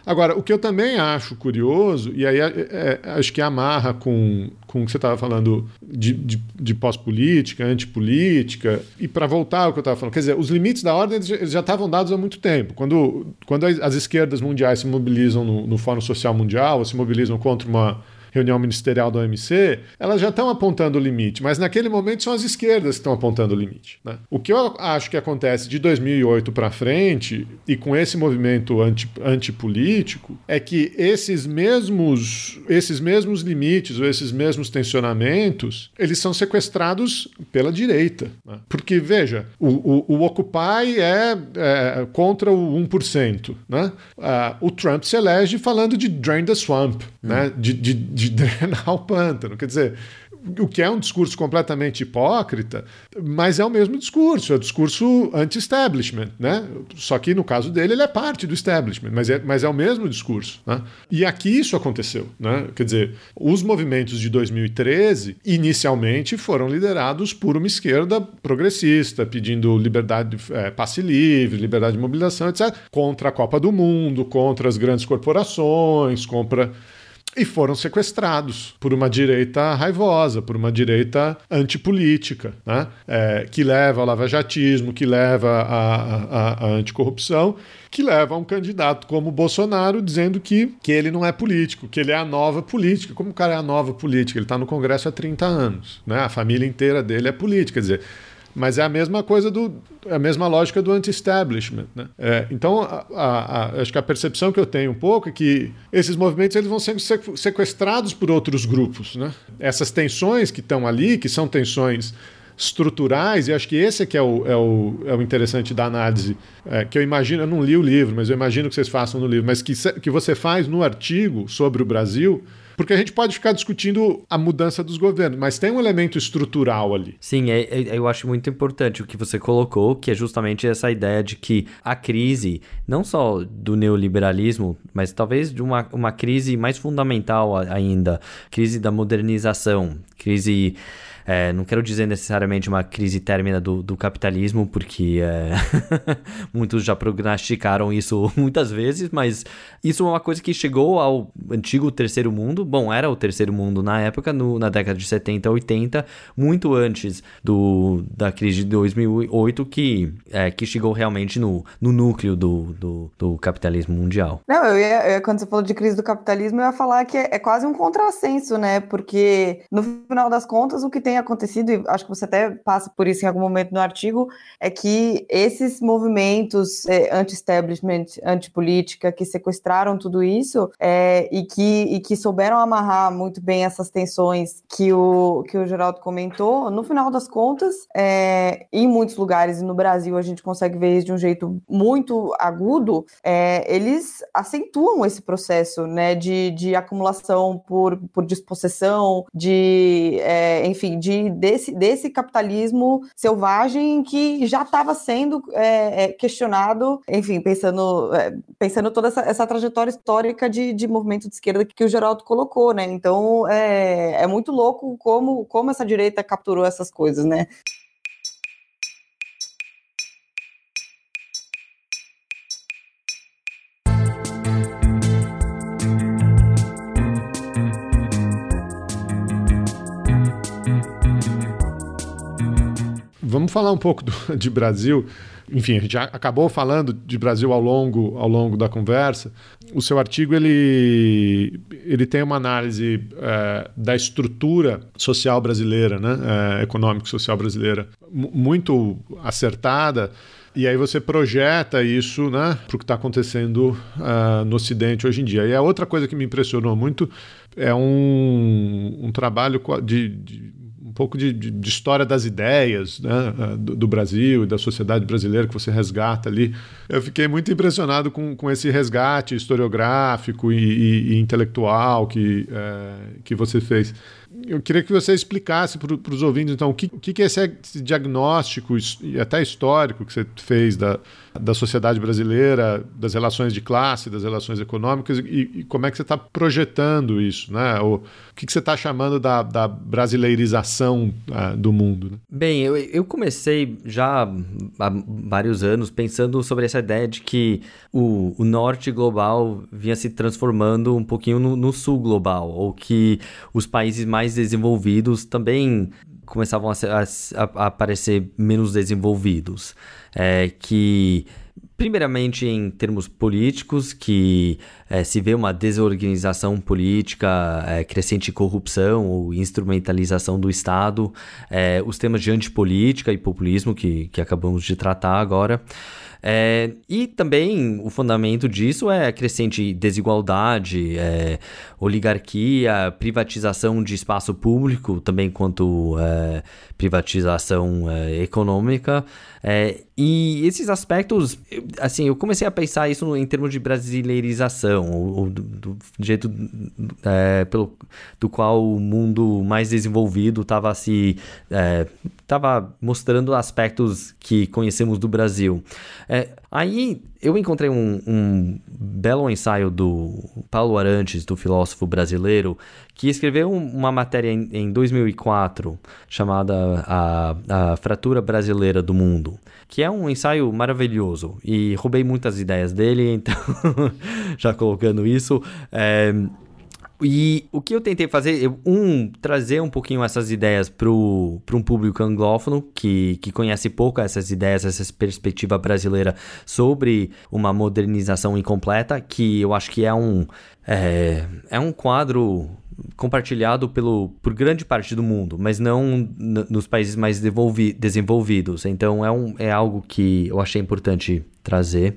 Agora, o que eu também acho curioso, e aí é, é, acho que amarra com, com o que você estava falando de, de, de pós-política, antipolítica, e para voltar ao que eu estava falando, quer dizer, os limites da ordem eles já estavam dados há muito tempo. Quando, quando as esquerdas mundiais se mobilizam no, no Fórum Social Mundial, ou se mobilizam contra uma reunião ministerial do OMC, elas já estão apontando o limite, mas naquele momento são as esquerdas que estão apontando o limite. Né? O que eu acho que acontece de 2008 para frente, e com esse movimento anti, antipolítico, é que esses mesmos, esses mesmos limites ou esses mesmos tensionamentos, eles são sequestrados pela direita. Né? Porque, veja, o, o, o Occupy é, é, contra o 1%. Né? Uh, o Trump se elege falando de drain the swamp, hum. né? de, de de <laughs> drenar o pântano. Quer dizer, o que é um discurso completamente hipócrita, mas é o mesmo discurso, é o discurso anti-establishment, né? Só que no caso dele ele é parte do establishment, mas é, mas é o mesmo discurso, né? E aqui isso aconteceu, né? Quer dizer, os movimentos de 2013 inicialmente foram liderados por uma esquerda progressista, pedindo liberdade, é, passe livre, liberdade de mobilização, etc., contra a Copa do Mundo, contra as grandes corporações, contra e foram sequestrados por uma direita raivosa, por uma direita antipolítica, né? É, que leva ao lavajatismo, que leva à, anticorrupção, que leva a um candidato como Bolsonaro dizendo que, que ele não é político, que ele é a nova política. Como o cara é a nova política? Ele está no Congresso há 30 anos, né? a família inteira dele é política. Quer dizer, mas é a mesma coisa do. É a mesma lógica do anti-establishment. Né? É, então, a, a, a, acho que a percepção que eu tenho um pouco é que esses movimentos eles vão sendo sequestrados por outros grupos. Né? Essas tensões que estão ali, que são tensões estruturais, e acho que esse é que é o, é o, é o interessante da análise, é, que eu imagino, eu não li o livro, mas eu imagino que vocês façam no livro, mas que, que você faz no artigo sobre o Brasil, porque a gente pode ficar discutindo a mudança dos governos, mas tem um elemento estrutural ali. Sim, é, é, eu acho muito importante o que você colocou, que é justamente essa ideia de que a crise, não só do neoliberalismo, mas talvez de uma, uma crise mais fundamental ainda, crise da modernização, crise é, não quero dizer necessariamente uma crise términa do, do capitalismo, porque é, <laughs> muitos já prognosticaram isso <laughs> muitas vezes, mas isso é uma coisa que chegou ao antigo terceiro mundo. Bom, era o terceiro mundo na época, no, na década de 70, 80, muito antes do, da crise de 2008, que, é, que chegou realmente no, no núcleo do, do, do capitalismo mundial. Não, eu ia, eu, quando você falou de crise do capitalismo, eu ia falar que é, é quase um contrassenso, né? Porque no final das contas, o que tem acontecido, e acho que você até passa por isso em algum momento no artigo, é que esses movimentos é, anti-establishment, anti-política, que sequestraram tudo isso é, e, que, e que souberam amarrar muito bem essas tensões que o, que o Geraldo comentou, no final das contas, é, em muitos lugares, e no Brasil a gente consegue ver isso de um jeito muito agudo, é, eles acentuam esse processo né, de, de acumulação por, por dispossessão, de, é, enfim, de, desse, desse capitalismo selvagem que já estava sendo é, é, questionado, enfim, pensando, é, pensando toda essa, essa trajetória histórica de, de movimento de esquerda que o Geraldo colocou, né? Então é, é muito louco como, como essa direita capturou essas coisas, né? Vamos falar um pouco do, <laughs> de Brasil. Enfim, a gente acabou falando de Brasil ao longo, ao longo da conversa. O seu artigo ele, ele tem uma análise é, da estrutura social brasileira, né? É, econômico-social brasileira, muito acertada. E aí você projeta isso né, para o que está acontecendo uh, no Ocidente hoje em dia. E a outra coisa que me impressionou muito é um, um trabalho de, de um pouco de, de, de, história das ideias né, do, do, Brasil e da sociedade brasileira que você resgata ali. Eu fiquei muito impressionado com, com esse resgate historiográfico e, e, e intelectual que, é, que você fez. Eu queria que você explicasse para os ouvintes, então, o que, que é esse diagnóstico e até histórico que você fez da, da sociedade brasileira, das relações de classe, das relações econômicas, e, e como é que você está projetando isso, né? O, que, que você está chamando da, da brasileirização uh, do mundo? Né? Bem, eu, eu comecei já há vários anos pensando sobre essa ideia de que o, o norte global vinha se transformando um pouquinho no, no sul global, ou que os países mais desenvolvidos também começavam a, a, a aparecer menos desenvolvidos é, que primeiramente em termos políticos, que é, se vê uma desorganização política, é, crescente corrupção ou instrumentalização do Estado, é, os temas de antipolítica e populismo que, que acabamos de tratar agora. É, e também o fundamento disso é a crescente desigualdade, é, oligarquia, privatização de espaço público, também quanto é, privatização é, econômica. É, e esses aspectos, assim, eu comecei a pensar isso em termos de brasileirização, ou, do, do, jeito é, pelo, do qual o mundo mais desenvolvido estava se estava mostrando aspectos que conhecemos do Brasil. Aí eu encontrei um, um, belo ensaio do Paulo Arantes, do filósofo brasileiro, que escreveu uma matéria em, em 2004 chamada a, a Fratura Brasileira do Mundo, que é um ensaio maravilhoso e roubei muitas ideias dele, <laughs> então já colocando isso. É, e o que eu tentei fazer, eu, um, trazer um pouquinho essas ideias para um público anglófono que, que conhece pouco essas ideias, essa perspectiva brasileira sobre uma modernização incompleta, que eu acho que é um, é, é um quadro compartilhado pelo, por grande parte do mundo, mas não nos países mais desenvolvidos. Então é, um, é algo que eu achei importante trazer.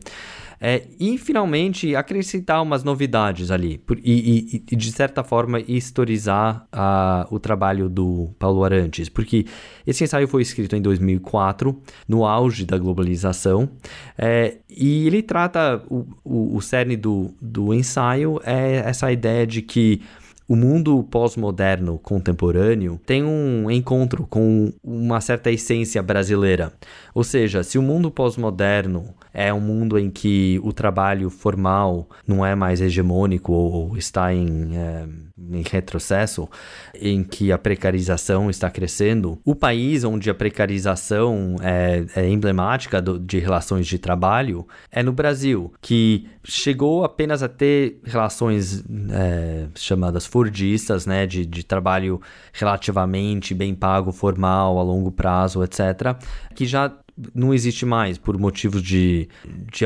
É, e finalmente acrescentar umas novidades ali por, e, e, e, de certa forma historizar a, o trabalho do Paulo Arantes, porque esse ensaio foi escrito em 2004, no auge da globalização, é, e ele trata o, o, o cerne do, do ensaio é essa ideia de que o mundo pós-moderno contemporâneo tem um encontro com uma certa essência brasileira. Ou seja, se o mundo pós-moderno é um mundo em que o trabalho formal não é mais hegemônico ou está em, é, em retrocesso, em que a precarização está crescendo. O país onde a precarização é, é emblemática do, de relações de trabalho é no Brasil, que chegou apenas a ter relações é, chamadas fordistas, né, de, de trabalho relativamente bem pago, formal, a longo prazo, etc., que já não existe mais por motivos de, de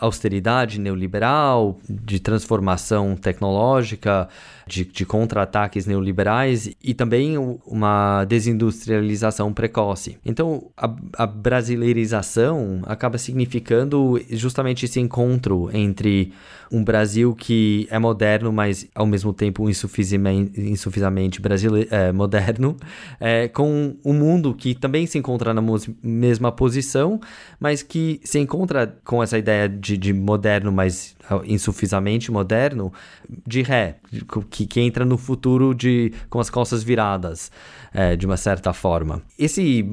austeridade neoliberal, de transformação tecnológica, de, de contra-ataques neoliberais e também uma desindustrialização precoce. Então, a, a brasileirização acaba significando justamente esse encontro entre um Brasil que é moderno, mas ao mesmo tempo insuficientemente, brasileiro, é, moderno, é, com um mundo que também se encontra na mesma posição, mas que se encontra com essa ideia de, de moderno, mas insuficientemente moderno, de ré, que, que entra no futuro de, com as costas viradas, é, de uma certa forma. Esse,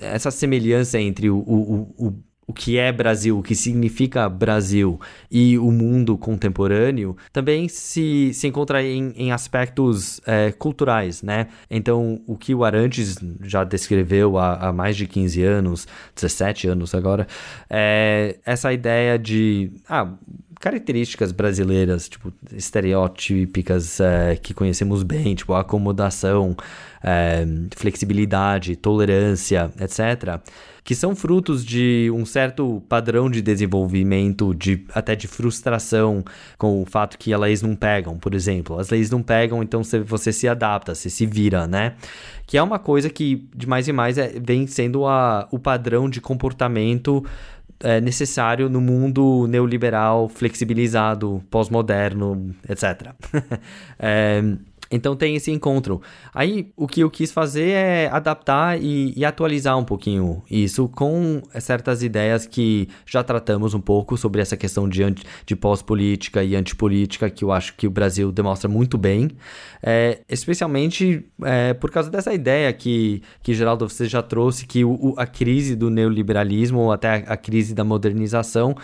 essa semelhança entre o, o, o o que é Brasil, o que significa Brasil e o mundo contemporâneo, também se, se encontra em, em aspectos é, culturais, né? Então, o que o Arantes já descreveu há, há mais de 15 anos, 17 anos agora, é essa ideia de... Ah, características brasileiras, tipo, estereotípicas é, que conhecemos bem, tipo, acomodação, é, flexibilidade, tolerância, etc., que são frutos de um certo padrão de desenvolvimento, de até de frustração com o fato que as leis não pegam, por exemplo. As leis não pegam, então você, se adapta, você se vira, né? Que é uma coisa que, de mais e mais, é, vem sendo a, o padrão de comportamento é, necessário no mundo neoliberal, flexibilizado, pós-moderno, etc. <laughs> é, então tem esse encontro. Aí o que eu quis fazer é adaptar e, e, atualizar um pouquinho isso com certas ideias que já tratamos um pouco sobre essa questão de, de pós-política e antipolítica, que eu acho que o Brasil demonstra muito bem, é, especialmente é, por causa dessa ideia que, que Geraldo, você já trouxe, que o, a crise do neoliberalismo, ou até a, a crise da modernização,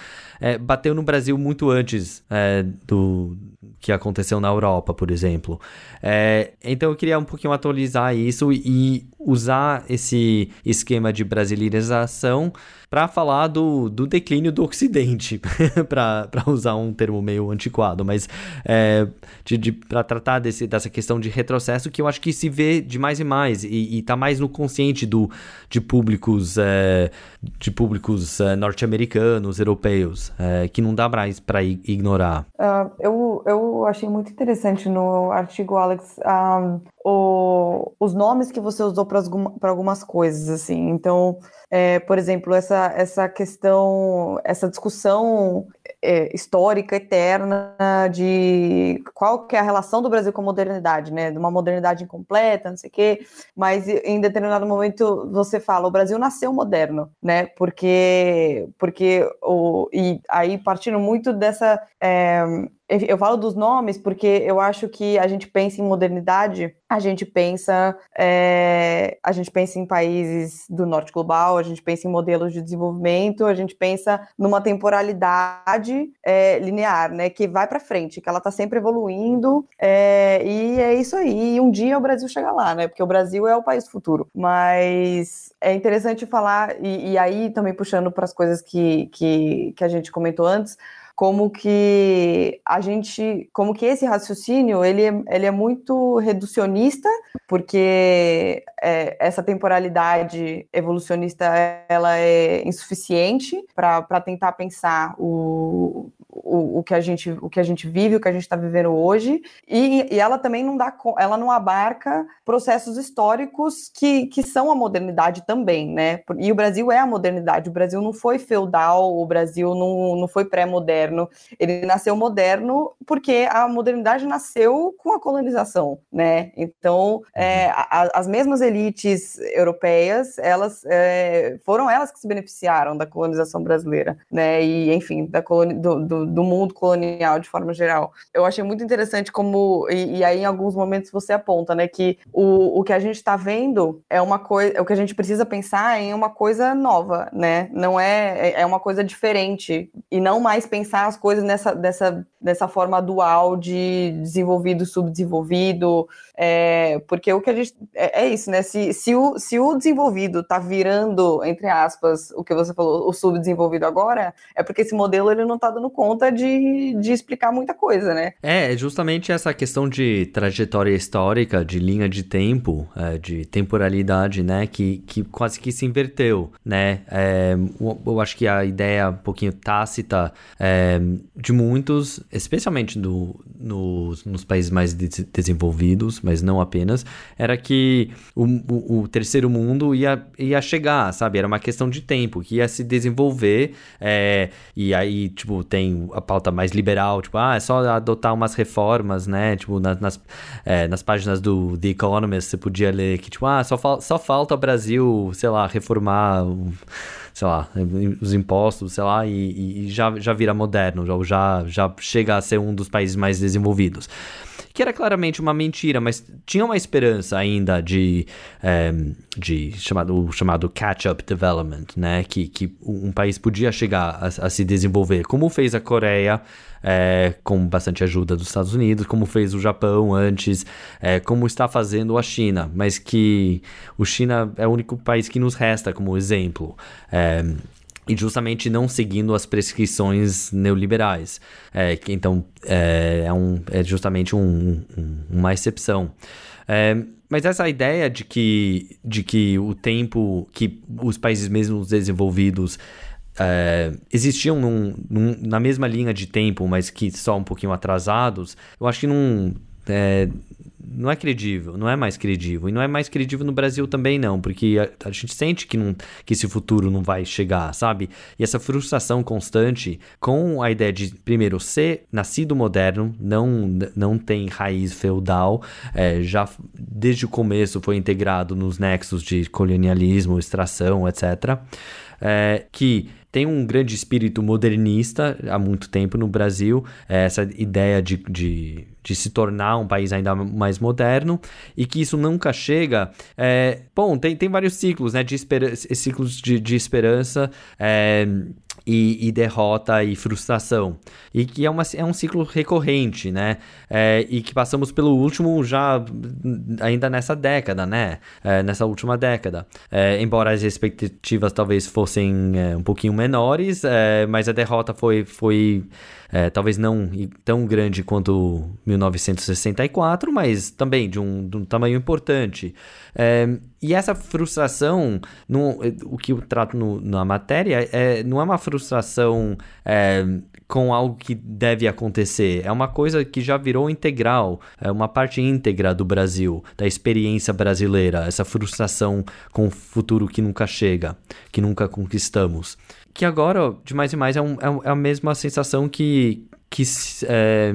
é, bateu no Brasil muito antes é, do que aconteceu na Europa, por exemplo. É, então eu queria um pouquinho atualizar isso e usar esse esquema de brasilização para falar do, do declínio do Ocidente, <laughs> para usar um termo meio antiquado, mas é, de, de para tratar desse, dessa questão de retrocesso que eu acho que se vê de mais e mais e, está mais no consciente do, de públicos é, de públicos é, norte-americanos, europeus, é, que não dá mais para ignorar. Uh, eu, eu achei muito interessante no artigo, Alex, um, o, os nomes que você usou para algumas coisas, assim. Então, é, por exemplo, essa, essa questão, essa discussão é, histórica, eterna, de qual que é a relação do Brasil com a modernidade, né? De uma modernidade incompleta, não sei o quê, mas em determinado momento você fala, o Brasil nasceu moderno, né? Porque, porque o, e aí partindo muito dessa... É, eu falo dos nomes porque eu acho que a gente pensa em modernidade, a gente pensa, é, a gente pensa em países do norte global, a gente pensa em modelos de desenvolvimento, a gente pensa numa temporalidade é, linear, né, que vai para frente, que ela está sempre evoluindo, é, e é isso aí. E um dia o Brasil chega lá, né, porque o Brasil é o país futuro. Mas é interessante falar e, e aí também puxando para as coisas que, que, que a gente comentou antes como que a gente, como que esse raciocínio ele, ele é muito reducionista, porque é, essa temporalidade evolucionista ela é insuficiente para tentar pensar o, o, o, que a gente, o que a gente vive, o que a gente está vivendo hoje, e, e, ela também não dá, ela não abarca processos históricos que, que são a modernidade também, né? E o Brasil é a modernidade, o Brasil não foi feudal, o Brasil não, não foi pré-moderno, ele nasceu moderno porque a modernidade nasceu com a colonização, né? Então, é, a, as mesmas elites europeias, elas é, foram elas que se beneficiaram da colonização brasileira, né? E, enfim, da coloni do, do, do, mundo colonial de forma geral. Eu achei muito interessante como, e, e aí em alguns momentos você aponta, né, que o, o que a gente está vendo é uma coisa, o que a gente precisa pensar em uma coisa nova, né? Não é, é, é uma coisa diferente e não mais pensar as coisas nessa, dessa, dessa forma dual de desenvolvido, subdesenvolvido, é, porque o que a gente. É, é, isso, né? Se, se, o, se o desenvolvido está virando, entre aspas, o que você falou, o subdesenvolvido agora, é porque esse modelo ele não está dando conta de, de explicar muita coisa, né? É, é, justamente essa questão de trajetória histórica, de linha de tempo, é, de temporalidade, né? Que, que quase que se inverteu, né? É, eu acho que a ideia um pouquinho tácita é, de muitos, especialmente do, nos, nos países mais de desenvolvidos, mas não apenas, era que o, o, o, terceiro mundo ia, ia chegar, sabe? Era uma questão de tempo, que ia se desenvolver, é, e aí, tipo, tem a pauta mais liberal, tipo, ah, é só adotar umas reformas, né? Tipo, nas, nas, é, nas páginas do The Economist, você podia ler que, tipo, ah, só, fal só falta o Brasil, sei lá, reformar sei lá, os impostos, sei lá, e, e, já, já vira moderno, já, já chega a ser um dos países mais desenvolvidos que era claramente uma mentira, mas tinha uma esperança ainda de, é, de chamado, chamado catch-up development, né? Que, que um país podia chegar a, a se desenvolver, como fez a Coreia, é, com bastante ajuda dos Estados Unidos, como fez o Japão antes, é, como está fazendo a China, mas que o China é o único país que nos resta como exemplo. É, e justamente não seguindo as prescrições neoliberais. É, então, é, é, um, é justamente um, um, uma exceção. É, mas essa ideia de que, de que o tempo que os países mesmo desenvolvidos é, existiam num, num, na mesma linha de tempo, mas que só um pouquinho atrasados, eu acho que não, é, não é credível, não é mais credível. E não é mais credível no Brasil também, não, porque a, a, gente sente que, não, que esse futuro não vai chegar, sabe? E essa frustração constante com a ideia de, primeiro, ser nascido moderno, não, não tem raiz feudal, é, já desde o começo foi integrado nos nexos de colonialismo, extração, etc. É, que tem um grande espírito modernista há muito tempo no Brasil, é essa ideia de, de, de, se tornar um país ainda mais moderno e que isso nunca chega. É, bom, tem, tem vários ciclos, né? De ciclos de, de esperança. É, e, e, derrota e frustração. E que é, uma, é um ciclo recorrente, né? É, e que passamos pelo último já ainda nessa década, né? É, nessa última década. É, embora as expectativas talvez fossem é, um pouquinho menores, é, mas a derrota foi, foi é, talvez não tão grande quanto 1964, mas também de um, de um tamanho importante. É, e essa frustração, no, o que eu trato no, na matéria, é, não é uma frustração é, com algo que deve acontecer. É uma coisa que já virou integral, é uma parte íntegra do Brasil, da experiência brasileira. Essa frustração com o futuro que nunca chega, que nunca conquistamos que agora, de mais e mais, é, um, é, é a mesma sensação que, que, é,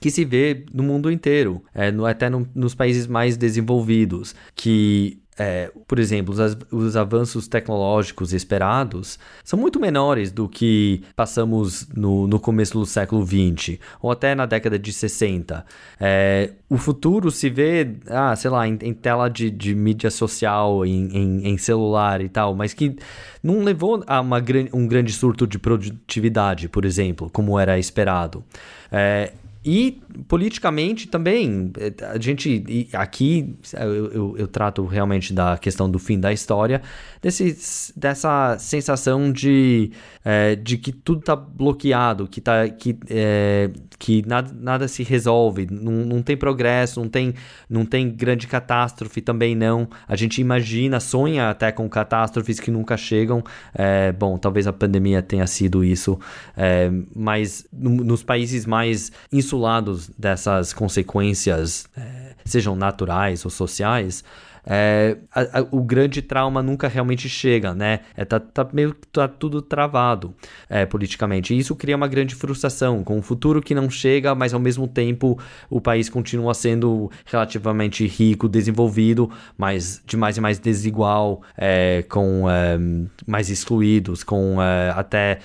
que se vê no mundo inteiro, é, no, até no, nos países mais desenvolvidos, que é, por exemplo, os, os, avanços tecnológicos esperados são muito menores do que passamos no, no começo do século XX, ou até na década de 60. É, o futuro se vê, ah, sei lá, em, em tela de, de, mídia social, em, em, em, celular e tal, mas que não levou a uma, um grande surto de produtividade, por exemplo, como era esperado. É, E politicamente também, eh, a gente aqui eu, eu, eu, trato realmente da questão do fim da história, desse, dessa sensação de, é, de que tudo está bloqueado, que, tá, que, é, que nada, nada se resolve, não, não tem progresso, não tem, não tem grande catástrofe também não. A gente imagina, sonha até com catástrofes que nunca chegam. É, bom, talvez a pandemia tenha sido isso, mas no, nos países mais insulados dessas consequências, é, sejam naturais ou sociais, é, a, a, o grande trauma nunca realmente chega, né? É, tá, tá meio tá tudo travado é, politicamente. E isso cria uma grande frustração, com um futuro que não chega, mas ao mesmo tempo o país continua sendo relativamente rico, desenvolvido, mas de mais e mais desigual, é, com é, mais excluídos, com é, até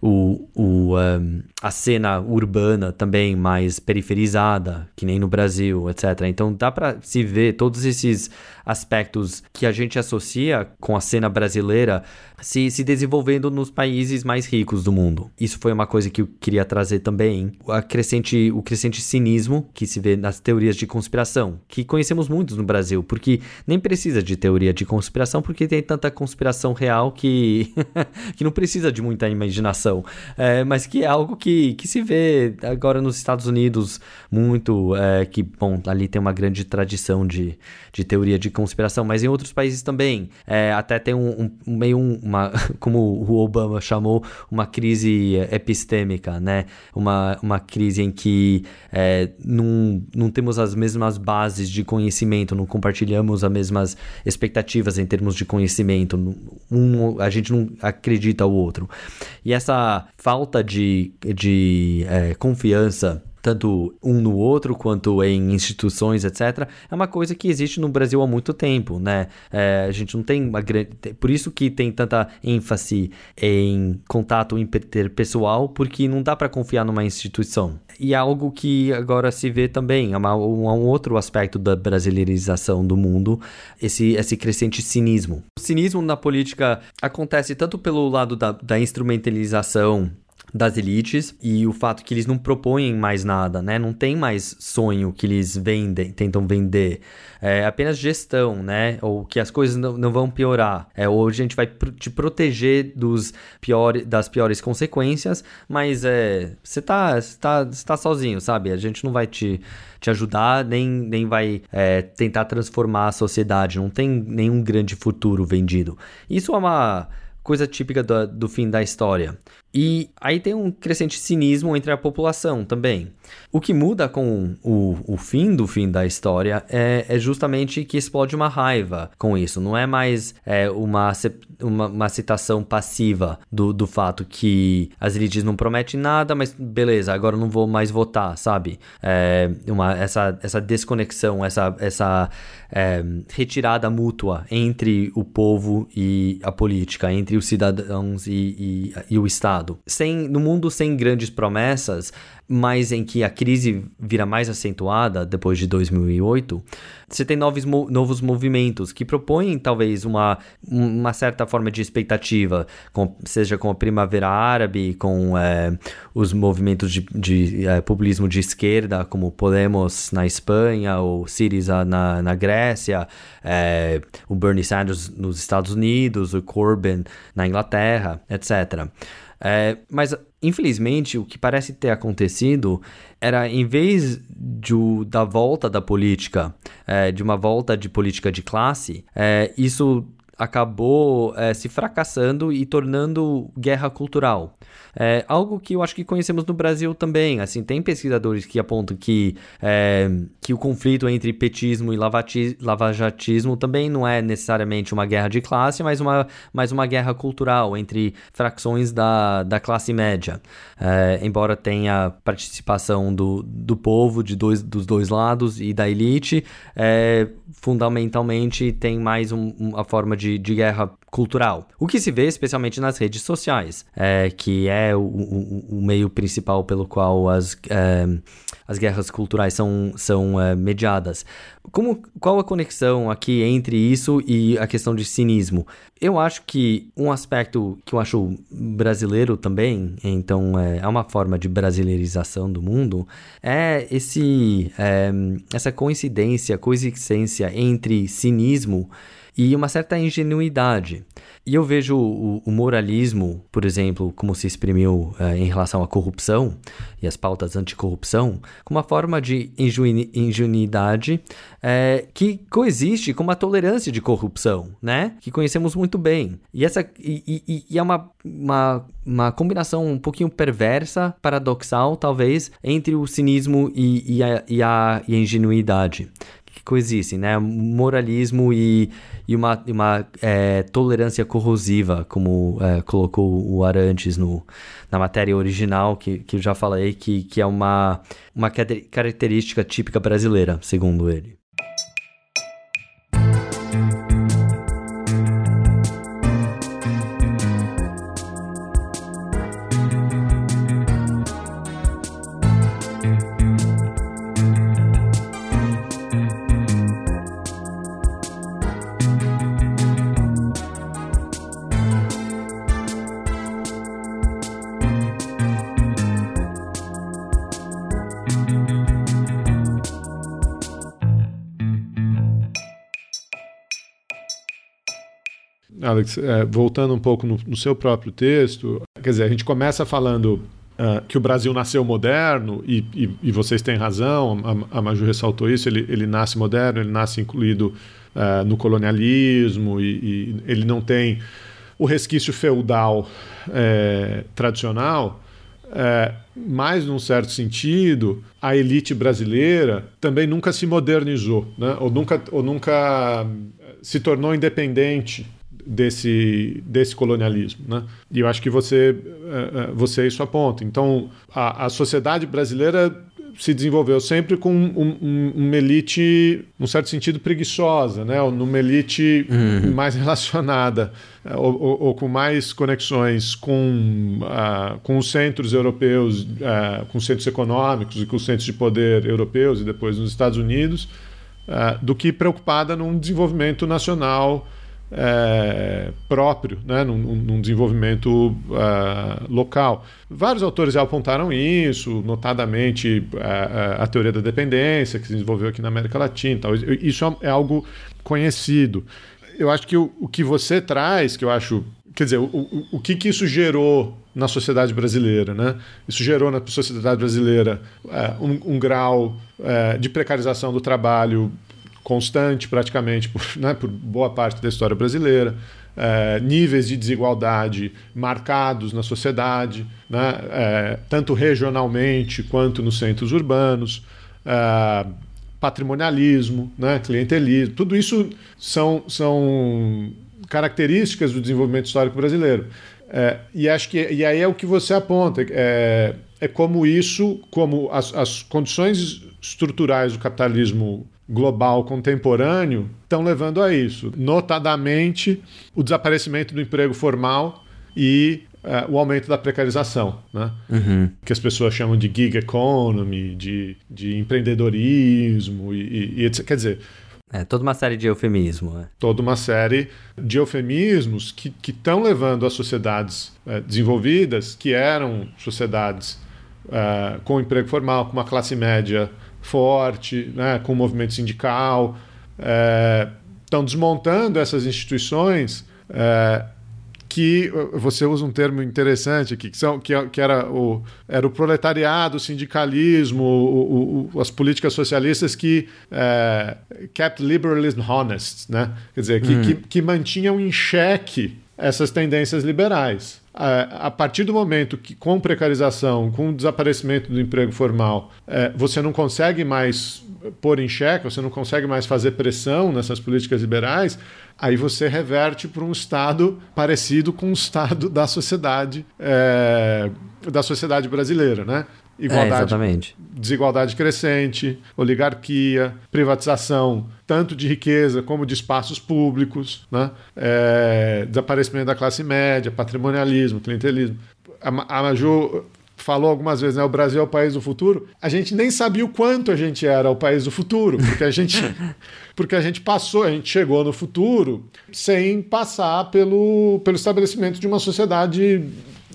o, o, um, a cena urbana também mais periferizada, que nem no Brasil, etc. Então dá para se ver todos esses aspectos que a gente associa com a cena brasileira se, se desenvolvendo nos países mais ricos do mundo. Isso foi uma coisa que eu queria trazer também. A crescente, o crescente cinismo que se vê nas teorias de conspiração, que conhecemos muitos no Brasil, porque nem precisa de teoria de conspiração, porque tem tanta conspiração real que, <laughs> que não precisa de muita imaginação. É, mas que é algo que, que se vê agora nos Estados Unidos muito, é, que, bom, ali tem uma grande tradição de, de teoria de conspiração, mas em outros países também. É, até tem um, um meio um, uma, <laughs> como o Obama chamou, uma crise epistêmica, né? Uma, uma crise em que é, não, não temos as mesmas bases de conhecimento, não compartilhamos as mesmas expectativas em termos de conhecimento, um, a gente não acredita o outro. E essa falta de, de é, confiança tanto um no outro quanto em instituições, etc., é uma coisa que existe no Brasil há muito tempo, né? É, a gente não tem uma grande. Por isso que tem tanta ênfase em contato interpessoal, porque não dá para confiar numa instituição. E algo que agora se vê também, é uma, um, um outro aspecto da brasileirização do mundo, esse, esse crescente cinismo. O cinismo na política acontece tanto pelo lado da, da instrumentalização das elites e o fato que eles não propõem mais nada, né? Não tem mais sonho que eles vendem, tentam vender. É apenas gestão, né? Ou que as coisas não, não vão piorar. É, hoje a gente vai te proteger dos piores, das piores consequências, mas é, você tá, tá, tá sozinho, sabe? A gente não vai te, te ajudar, nem, nem vai é, tentar transformar a sociedade. Não tem nenhum grande futuro vendido. Isso é uma coisa típica do, do fim da história. E aí tem um crescente cinismo entre a população também. O que muda com o, o fim do fim da história é, é justamente que explode uma raiva com isso. Não é mais é, uma, uma, uma, citação passiva do, do fato que as elites não prometem nada, mas beleza, agora não vou mais votar, sabe? É, uma, essa, essa desconexão, essa, essa é, retirada mútua entre o povo e a política, entre os cidadãos e, e, e o Estado. Sem, no mundo sem grandes promessas, mas em que a crise vira mais acentuada depois de 2008, você tem novos, novos movimentos que propõem talvez uma, uma certa forma de expectativa, com, seja com a Primavera Árabe, com é, os movimentos de, de é, populismo de esquerda, como Podemos na Espanha, ou Syriza na, na Grécia, é, o Bernie Sanders nos Estados Unidos, o Corbyn na Inglaterra, etc. É, mas, infelizmente, o que parece ter acontecido era, em vez de, da volta da política, é, de uma volta de política de classe, é, isso acabou é, se fracassando e tornando guerra cultural. É algo que eu acho que conhecemos no Brasil também. Assim, tem pesquisadores que apontam que, é, que o conflito entre petismo e lavajatismo também não é necessariamente uma guerra de classe, mas uma, mas uma guerra cultural entre fracções da, da classe média. É, embora tenha participação do, do povo de dois, dos dois lados e da elite, é, fundamentalmente tem mais um, uma forma de de, de guerra cultural. O que se vê especialmente nas redes sociais, é, que é o, o, o meio principal pelo qual as, é, as guerras culturais são, são é, mediadas. Como, qual a conexão aqui entre isso e a questão de cinismo? Eu acho que um aspecto que eu acho brasileiro também, então é, é uma forma de brasileirização do mundo, é esse é, essa coincidência, coexistência entre cinismo e uma certa ingenuidade. E eu vejo o, o moralismo, por exemplo, como se exprimiu uh, em relação à corrupção e as pautas anticorrupção, como uma forma de ingenuidade é, que coexiste com uma tolerância de corrupção, né? Que conhecemos muito bem. E essa e, e, e é uma, uma, uma combinação um pouquinho perversa, paradoxal, talvez, entre o cinismo e, e, a, e, a, e a ingenuidade que coexistem, né? Moralismo e, e uma, uma é, tolerância corrosiva, como é, colocou o Arantes no, na matéria original, que, que eu já falei, que, que é uma, uma característica típica brasileira, segundo ele. Alex, é, voltando um pouco no, no, seu próprio texto, quer dizer, a gente começa falando uh, que o Brasil nasceu moderno, e, e, e vocês têm razão, a, a, Maju ressaltou isso, ele, ele nasce moderno, ele nasce incluído uh, no colonialismo, e, e, ele não tem o resquício feudal é, tradicional, é, mas, num certo sentido, a elite brasileira também nunca se modernizou, né? ou, nunca, ou nunca se tornou independente desse, desse colonialismo. Né? E eu acho que você, eh, eh, você isso aponta. Então, a, a sociedade brasileira se desenvolveu sempre com um, um, uma elite, num certo sentido, preguiçosa, né? ou numa elite uhum. mais <laughs> relacionada, ou, ou, ou, com mais conexões com, uh, com os centros europeus, uh, com os centros econômicos e com os centros de poder europeus e depois nos Estados Unidos, uh, do que preocupada num desenvolvimento nacional é, próprio, né, num, num desenvolvimento uh, local. Vários autores já apontaram isso, notadamente a, a, a, teoria da dependência, que se desenvolveu aqui na América Latina. Tal. Isso é, é algo conhecido. Eu acho que o, o, que você traz, que eu acho. Quer dizer, o, o, o que, que isso gerou na sociedade brasileira. Né? Isso gerou na sociedade brasileira é, um, um, grau é, de precarização do trabalho constante praticamente por, <laughs> né, por boa parte da história brasileira, é, níveis de desigualdade marcados na sociedade, né, é, tanto regionalmente quanto nos centros urbanos, é, patrimonialismo, né, clientelismo, tudo isso são, são características do desenvolvimento histórico brasileiro. E acho que e aí é o que você aponta é, é como isso, como as, as condições estruturais do capitalismo global contemporâneo estão levando a isso. Notadamente, o desaparecimento do emprego formal e uh, o aumento da precarização, né? Uhum. que as pessoas chamam de gig economy, de, de empreendedorismo e, e, e etc. Quer dizer, é toda uma série de eufemismos. Né? Toda uma série de eufemismos que estão levando as sociedades uh, desenvolvidas, que eram sociedades uh, com emprego formal, com uma classe média forte, né, com o movimento sindical, é, estão desmontando essas instituições é, que você usa um termo interessante aqui, que, são, que, que era, o, era o proletariado, o sindicalismo, o, o, as políticas socialistas que é, kept liberalism honest, né? quer dizer, que, hum. que, que mantinham em xeque essas tendências liberais a partir do momento que, com precarização, com o desaparecimento do emprego formal, é, você não consegue mais pôr em xeque, você não consegue mais fazer pressão nessas políticas liberais, aí você reverte para um estado parecido com o estado da sociedade é, da sociedade brasileira, né? Igualdade, é, desigualdade crescente, oligarquia, privatização tanto de riqueza como de espaços públicos, né? É, desaparecimento da classe média, patrimonialismo, clientelismo. A, a Maju falou algumas vezes, né? O Brasil é o país do futuro. A gente nem sabia o quanto a gente era o país do futuro, porque a gente, <laughs> porque a gente passou, a gente chegou no futuro sem passar pelo, pelo estabelecimento de uma sociedade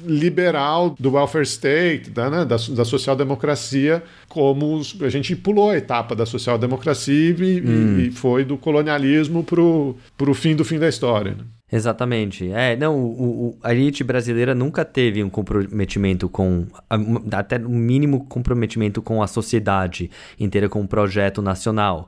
liberal do welfare state, da, né, da, da social-democracia, como os, a gente pulou a etapa da social-democracia e, hum. e, foi do colonialismo para o fim do fim da história. Né? Exatamente. É, não, o, o, a elite brasileira nunca teve um comprometimento com, até um mínimo comprometimento com a sociedade inteira, com o um projeto nacional.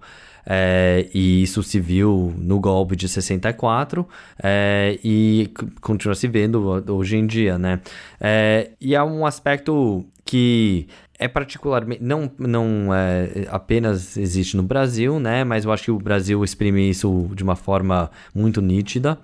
É, e isso se viu no golpe de 64 é, e continua se vendo hoje em dia, né? É, e há um aspecto que é particularmente não não é, apenas existe no Brasil, né? Mas eu acho que o Brasil exprime isso de uma forma muito nítida.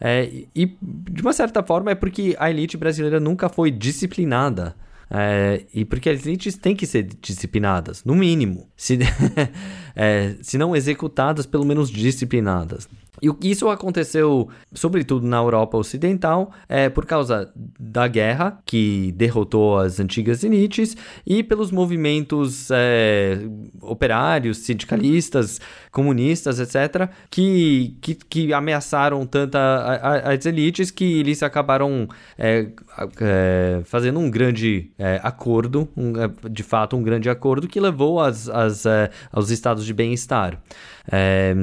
É, e de uma certa forma é porque a elite brasileira nunca foi disciplinada é, e porque as elites têm que ser disciplinadas, no mínimo. Se, <laughs> é, se não executadas, pelo menos disciplinadas. E isso aconteceu, sobretudo na Europa Ocidental, é, por causa da guerra que derrotou as antigas elites e pelos movimentos é, operários, sindicalistas, comunistas, etc., que, que, que ameaçaram tanto a, a, as elites que eles acabaram é, é fazendo um grande é, acordo, um, é, de fato, um grande acordo que levou as, as, aos estados de bem-estar. É,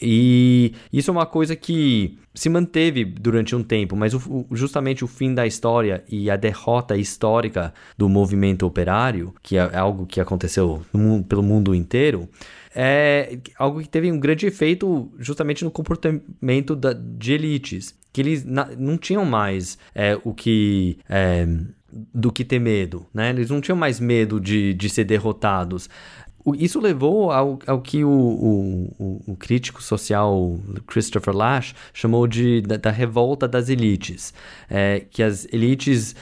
e isso é uma coisa que se manteve durante um tempo, mas o, justamente o fim da história e a derrota histórica do movimento operário, que é algo que aconteceu pelo mundo inteiro, é algo que teve um grande efeito justamente no comportamento da, de elites, que eles na, não tinham mais é, o que. É, do que ter medo, né? Eles não tinham mais medo de, de ser derrotados isso levou ao, ao que o, o, o, crítico social Christopher Lash chamou de da, da revolta das elites, é, que as elites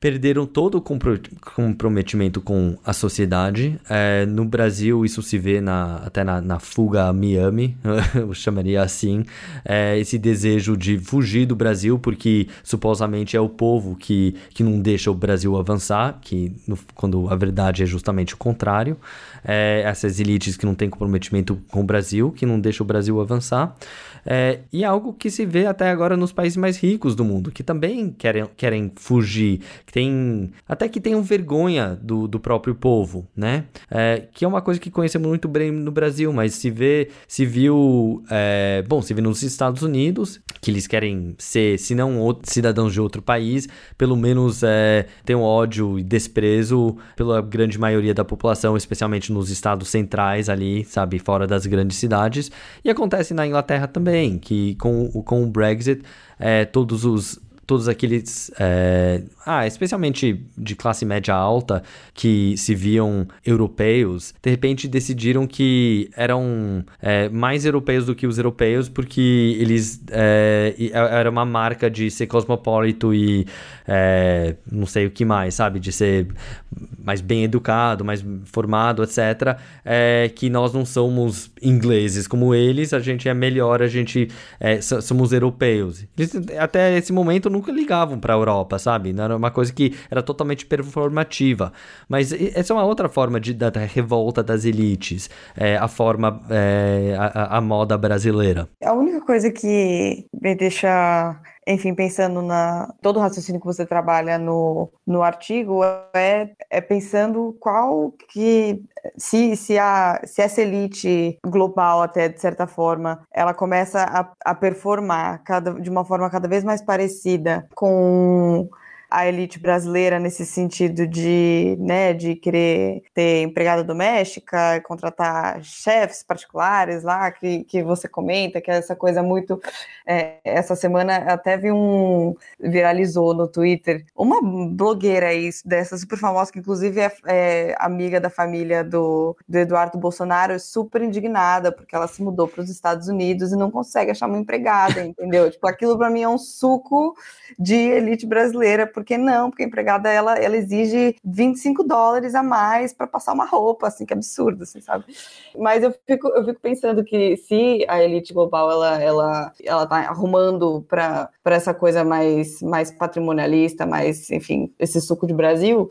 perderam todo o comprometimento com a sociedade. É, no Brasil, isso se vê na, até na, na fuga a Miami, <laughs> eu chamaria assim. É, esse desejo de fugir do Brasil, porque supostamente é o povo que, que não deixa o Brasil avançar, que no, quando a verdade é justamente o contrário. É, essas elites que não têm comprometimento com o Brasil, que não deixam o Brasil avançar. É, e é algo que se vê até agora nos países mais ricos do mundo, que também querem, querem fugir, que tem, até que tenham vergonha do, do próprio povo, né? É, que é uma coisa que conhecemos muito bem no Brasil, mas se vê, se viu, é, bom, se vê nos Estados Unidos, que eles querem ser, se não cidadãos de outro país, pelo menos é, ter um ódio e desprezo pela grande maioria da população, especialmente nos estados centrais ali, sabe, fora das grandes cidades. E acontece na Inglaterra também também, que com, com o Brexit, é, todos os todos aqueles, é, ah, especialmente de classe média alta, que se viam europeus, de repente decidiram que eram é, mais europeus do que os europeus, porque eles é, era uma marca de ser cosmopolito e não sei o que mais, sabe, de ser mais bem educado, mais formado, etc. Que nós não somos ingleses como eles, a gente é melhor, a gente somos europeus. Eles, até esse momento não nunca ligavam para a Europa, sabe? Era uma coisa que era totalmente performativa. Mas essa é uma outra forma de, da, da revolta das elites, é, a forma, é, a, a moda brasileira. A única coisa que me deixa enfim, pensando na todo o raciocínio que você trabalha no, no artigo, é, é pensando qual que se, se, a, se essa elite global, até de certa forma, ela começa a, a performar cada, de uma forma cada vez mais parecida com a elite brasileira nesse sentido de, né, de querer ter empregada doméstica, contratar chefes particulares lá, que, que você comenta, que é essa coisa muito. É, essa semana até vi um. viralizou no Twitter uma blogueira aí, dessa super famosa, que inclusive é, é amiga da família do, do Eduardo Bolsonaro, super indignada, porque ela se mudou para os Estados Unidos e não consegue achar uma empregada, entendeu? tipo, aquilo para mim é um suco de elite brasileira, porque não, porque a empregada ela, ela exige 25 dólares a mais para passar uma roupa, assim, que absurdo, assim, sabe? Mas eu fico, eu fico pensando que se a elite global ela, ela, ela tá arrumando para essa coisa mais, mais patrimonialista, mais, enfim, esse suco de Brasil,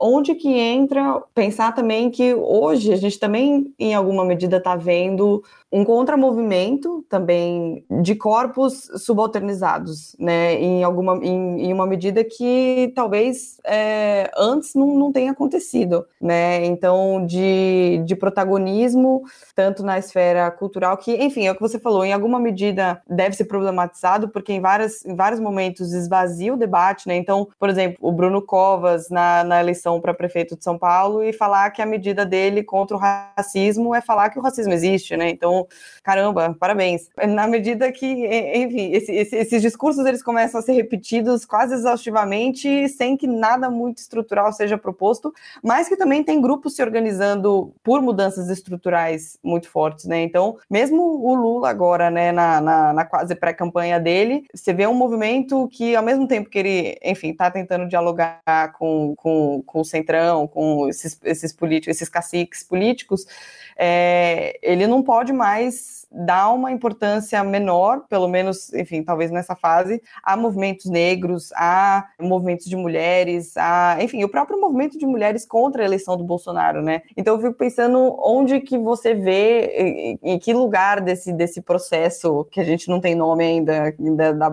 onde que entra pensar também que hoje a gente também, em alguma medida, está vendo um contramovimento também de corpos subalternizados, né, em alguma em, em uma medida que talvez é, antes não, não tenha acontecido, né, então de, de protagonismo tanto na esfera cultural que, enfim, é o que você falou, em alguma medida deve ser problematizado porque em várias em vários momentos esvazia o debate, né, então, por exemplo, o Bruno Covas na, na eleição para prefeito de São Paulo e falar que a medida dele contra o racismo é falar que o racismo existe, né, então caramba, parabéns. Na medida que, enfim, esse, esse, esses discursos eles começam a ser repetidos quase exaustivamente, sem que nada muito estrutural seja proposto, mas que também tem grupos se organizando por mudanças estruturais muito fortes, né? Então, mesmo o Lula agora, né, na, na, na quase pré-campanha dele, você vê um movimento que, ao mesmo tempo que ele, enfim, está tentando dialogar com, com, com o Centrão, com esses, esses políticos, esses caciques políticos, é, ele não pode mais dar uma importância menor, pelo menos, enfim, talvez nessa fase, a movimentos negros, a movimentos de mulheres, a, enfim, o próprio movimento de mulheres contra a eleição do Bolsonaro, né? Então eu fico pensando onde que você vê, em, que lugar desse, desse processo, que a gente não tem nome ainda, da, da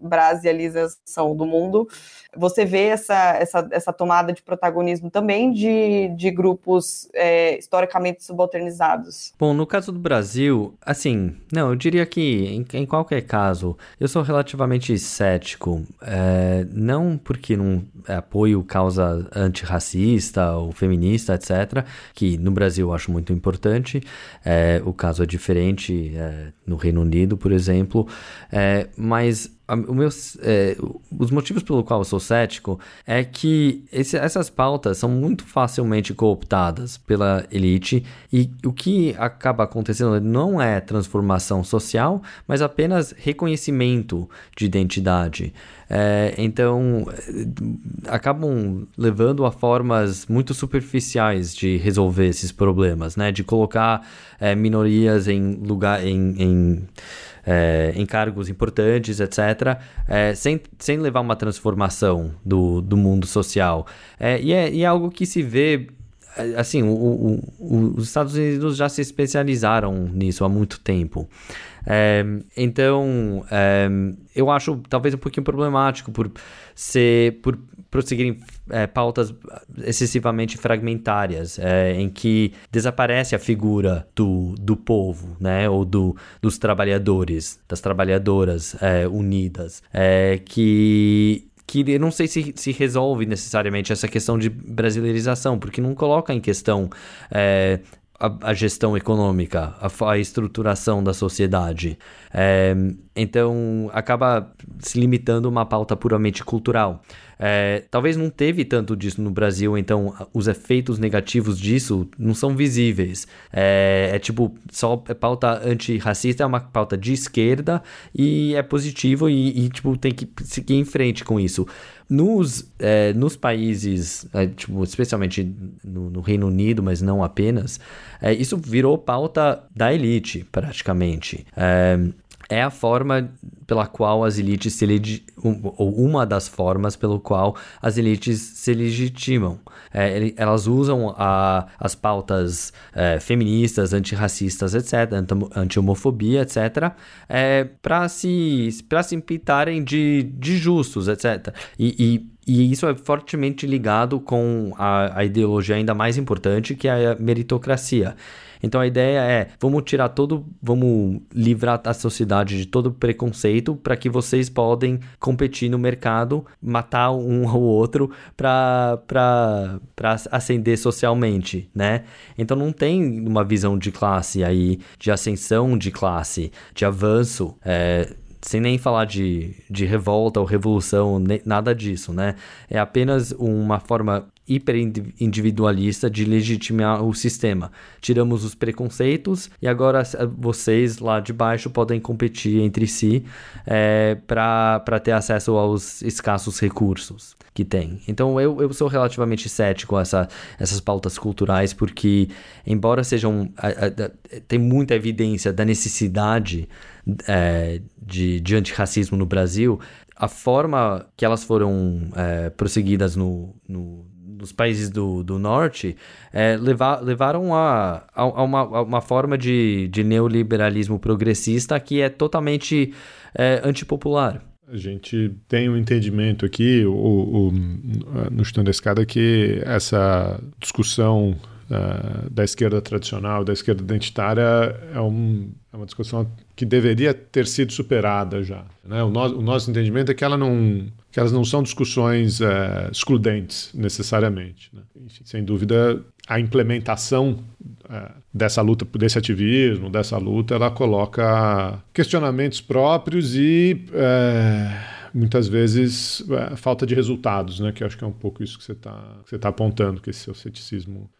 brasialização do mundo, você vê essa, essa, essa tomada de protagonismo também de, de grupos é, historicamente subalternizados. Bom, no caso do Brasil, assim, não, eu diria que em, em qualquer caso, eu sou relativamente cético, é, não porque não apoio causa antirracista ou feminista, etc., que no Brasil eu acho muito importante, é, o caso é diferente é, no Reino Unido, por exemplo, é, mas meu, é, os motivos pelo qual eu sou cético é que esse, essas pautas são muito facilmente cooptadas pela elite e o que acaba acontecendo não é transformação social, mas apenas reconhecimento de identidade. É, então, acabam levando a formas muito superficiais de resolver esses problemas, né? De colocar é, minorias em lugar em, em é, em cargos importantes, etc., é, sem, sem levar uma transformação do, do mundo social. É, e, é, e é algo que se vê assim, o, o, o, os Estados Unidos já se especializaram nisso há muito tempo. É, então, é, eu acho talvez um pouquinho problemático por ser, por prosseguirem é, pautas excessivamente fragmentárias, é, em que desaparece a figura do, do povo, né, ou do, dos trabalhadores, das trabalhadoras é, unidas, é, que que eu não sei se, se resolve necessariamente essa questão de brasileirização, porque não coloca em questão é, a, a, gestão econômica, a, a, estruturação da sociedade. É, então, acaba se limitando a uma pauta puramente cultural. É, talvez não teve tanto disso no Brasil, então os efeitos negativos disso não são visíveis. É, é tipo, só é pauta antirracista é uma pauta de esquerda e é positivo e, e tipo, tem que seguir em frente com isso. Nos, é, nos países, é, tipo, especialmente no, no, Reino Unido, mas não apenas, é, isso virou pauta da elite, praticamente. É, é a forma pela qual as elites se legi... ou uma das formas pelo qual as elites se legitimam. É, elas usam a, as pautas é, feministas, antirracistas, etc., anti-homofobia, etc., é, para se, se pintarem de, de justos, etc. E, e e isso é fortemente ligado com a, a, ideologia ainda mais importante, que é a meritocracia. Então a ideia é, vamos tirar todo, vamos livrar a sociedade de todo preconceito para que vocês podem competir no mercado, matar um ao outro para ascender socialmente, né? Então não tem uma visão de classe aí, de ascensão de classe, de avanço, é, sem nem falar de, de revolta ou revolução, nada disso, né? É apenas uma forma hiperindividualista de legitimar o sistema. Tiramos os preconceitos e agora vocês lá de baixo podem competir entre si é, para ter acesso aos escassos recursos que tem. Então eu, eu sou relativamente cético a essa, essas pautas culturais, porque, embora sejam. A, a, tem muita evidência da necessidade é, de, de antirracismo no Brasil, a forma que elas foram é, prosseguidas no, no nos países do, do norte é, levar, levaram a, a, a, uma, a, uma, forma de, de neoliberalismo progressista que é totalmente é, antipopular. A gente tem um entendimento aqui, o, o, no Chutando da Escada, que essa discussão uh, da esquerda tradicional, da esquerda identitária, é, um, é, uma discussão que deveria ter sido superada já. Né? O, o, nosso entendimento é que, ela não, que elas não são discussões uh, excludentes, necessariamente. Né? Enfim, sem dúvida, a implementação é, dessa luta, desse ativismo, dessa luta, ela coloca questionamentos próprios e é, muitas vezes é, falta de resultados, né? Que acho que é um pouco isso que você está tá apontando, que esse seu ceticismo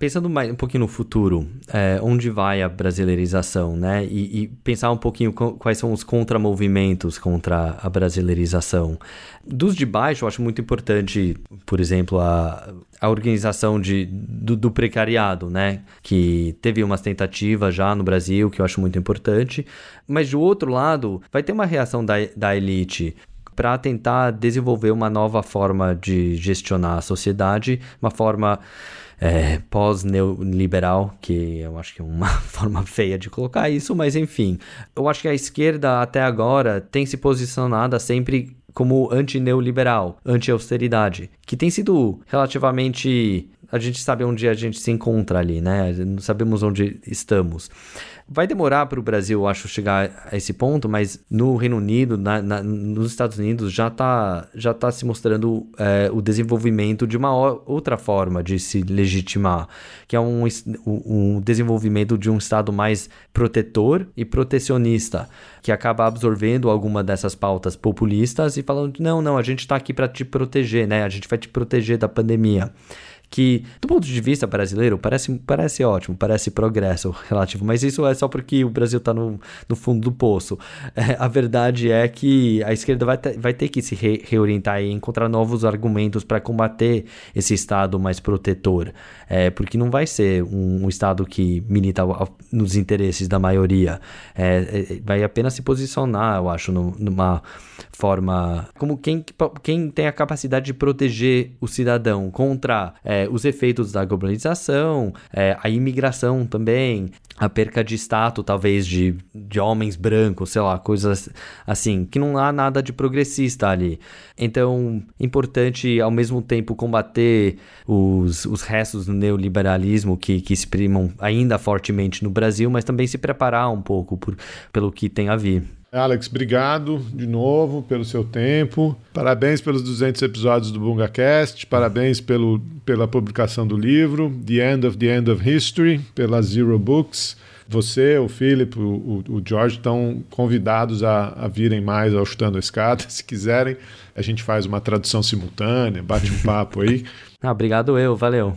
pensando mais um pouquinho no futuro, é, onde vai a brasileirização, né? E, e, pensar um pouquinho quais são os contramovimentos contra a brasileirização. Dos de baixo, eu acho muito importante, por exemplo, a, a organização de, do, do precariado, né? Que teve umas tentativas já no Brasil, que eu acho muito importante. Mas do outro lado, vai ter uma reação da, da elite para tentar desenvolver uma nova forma de gestionar a sociedade, uma forma é, pós-neoliberal, que eu acho que é uma <laughs> forma feia de colocar isso, mas enfim. Eu acho que a esquerda até agora tem se posicionado sempre como anti-neoliberal, anti-austeridade, que tem sido relativamente. A gente sabe onde a gente se encontra ali, né? Não sabemos onde estamos. Vai demorar para o Brasil, acho, chegar a esse ponto, mas no Reino Unido, na, na, nos Estados Unidos, já está já tá se mostrando é, o desenvolvimento de uma outra forma de se legitimar, que é um, um desenvolvimento de um Estado mais protetor e protecionista, que acaba absorvendo alguma dessas pautas populistas e falando: não, não, a gente está aqui para te proteger, né? A gente vai te proteger da pandemia que, do ponto de vista brasileiro, parece, parece ótimo, parece progresso relativo, mas isso é só porque o Brasil está no, no fundo do poço. É, a verdade é que a esquerda vai, ter, vai ter que se re, reorientar e encontrar novos argumentos para combater esse Estado mais protetor, é, porque não vai ser um, um Estado que milita nos interesses da maioria, é, é, vai apenas se posicionar, eu acho, numa forma como quem, quem tem a capacidade de proteger o cidadão contra é, os efeitos da globalização, é, a imigração também, a perca de status, talvez, de, de homens brancos, sei lá, coisas assim, que não há nada de progressista ali. Então, importante ao mesmo tempo combater os, os restos do neoliberalismo que, que exprimam ainda fortemente no Brasil, mas também se preparar um pouco por, pelo que tem a vir. Alex, obrigado de novo pelo seu tempo. Parabéns pelos 200 episódios do BungaCast. Parabéns pelo, pela publicação do livro The End of the End of History pela Zero Books. Você, o Philip, o, o, George estão convidados a, a virem mais ao Chutando a Escada. <laughs> Se quiserem, a gente faz uma tradução simultânea, bate um papo aí. ah, obrigado eu, valeu.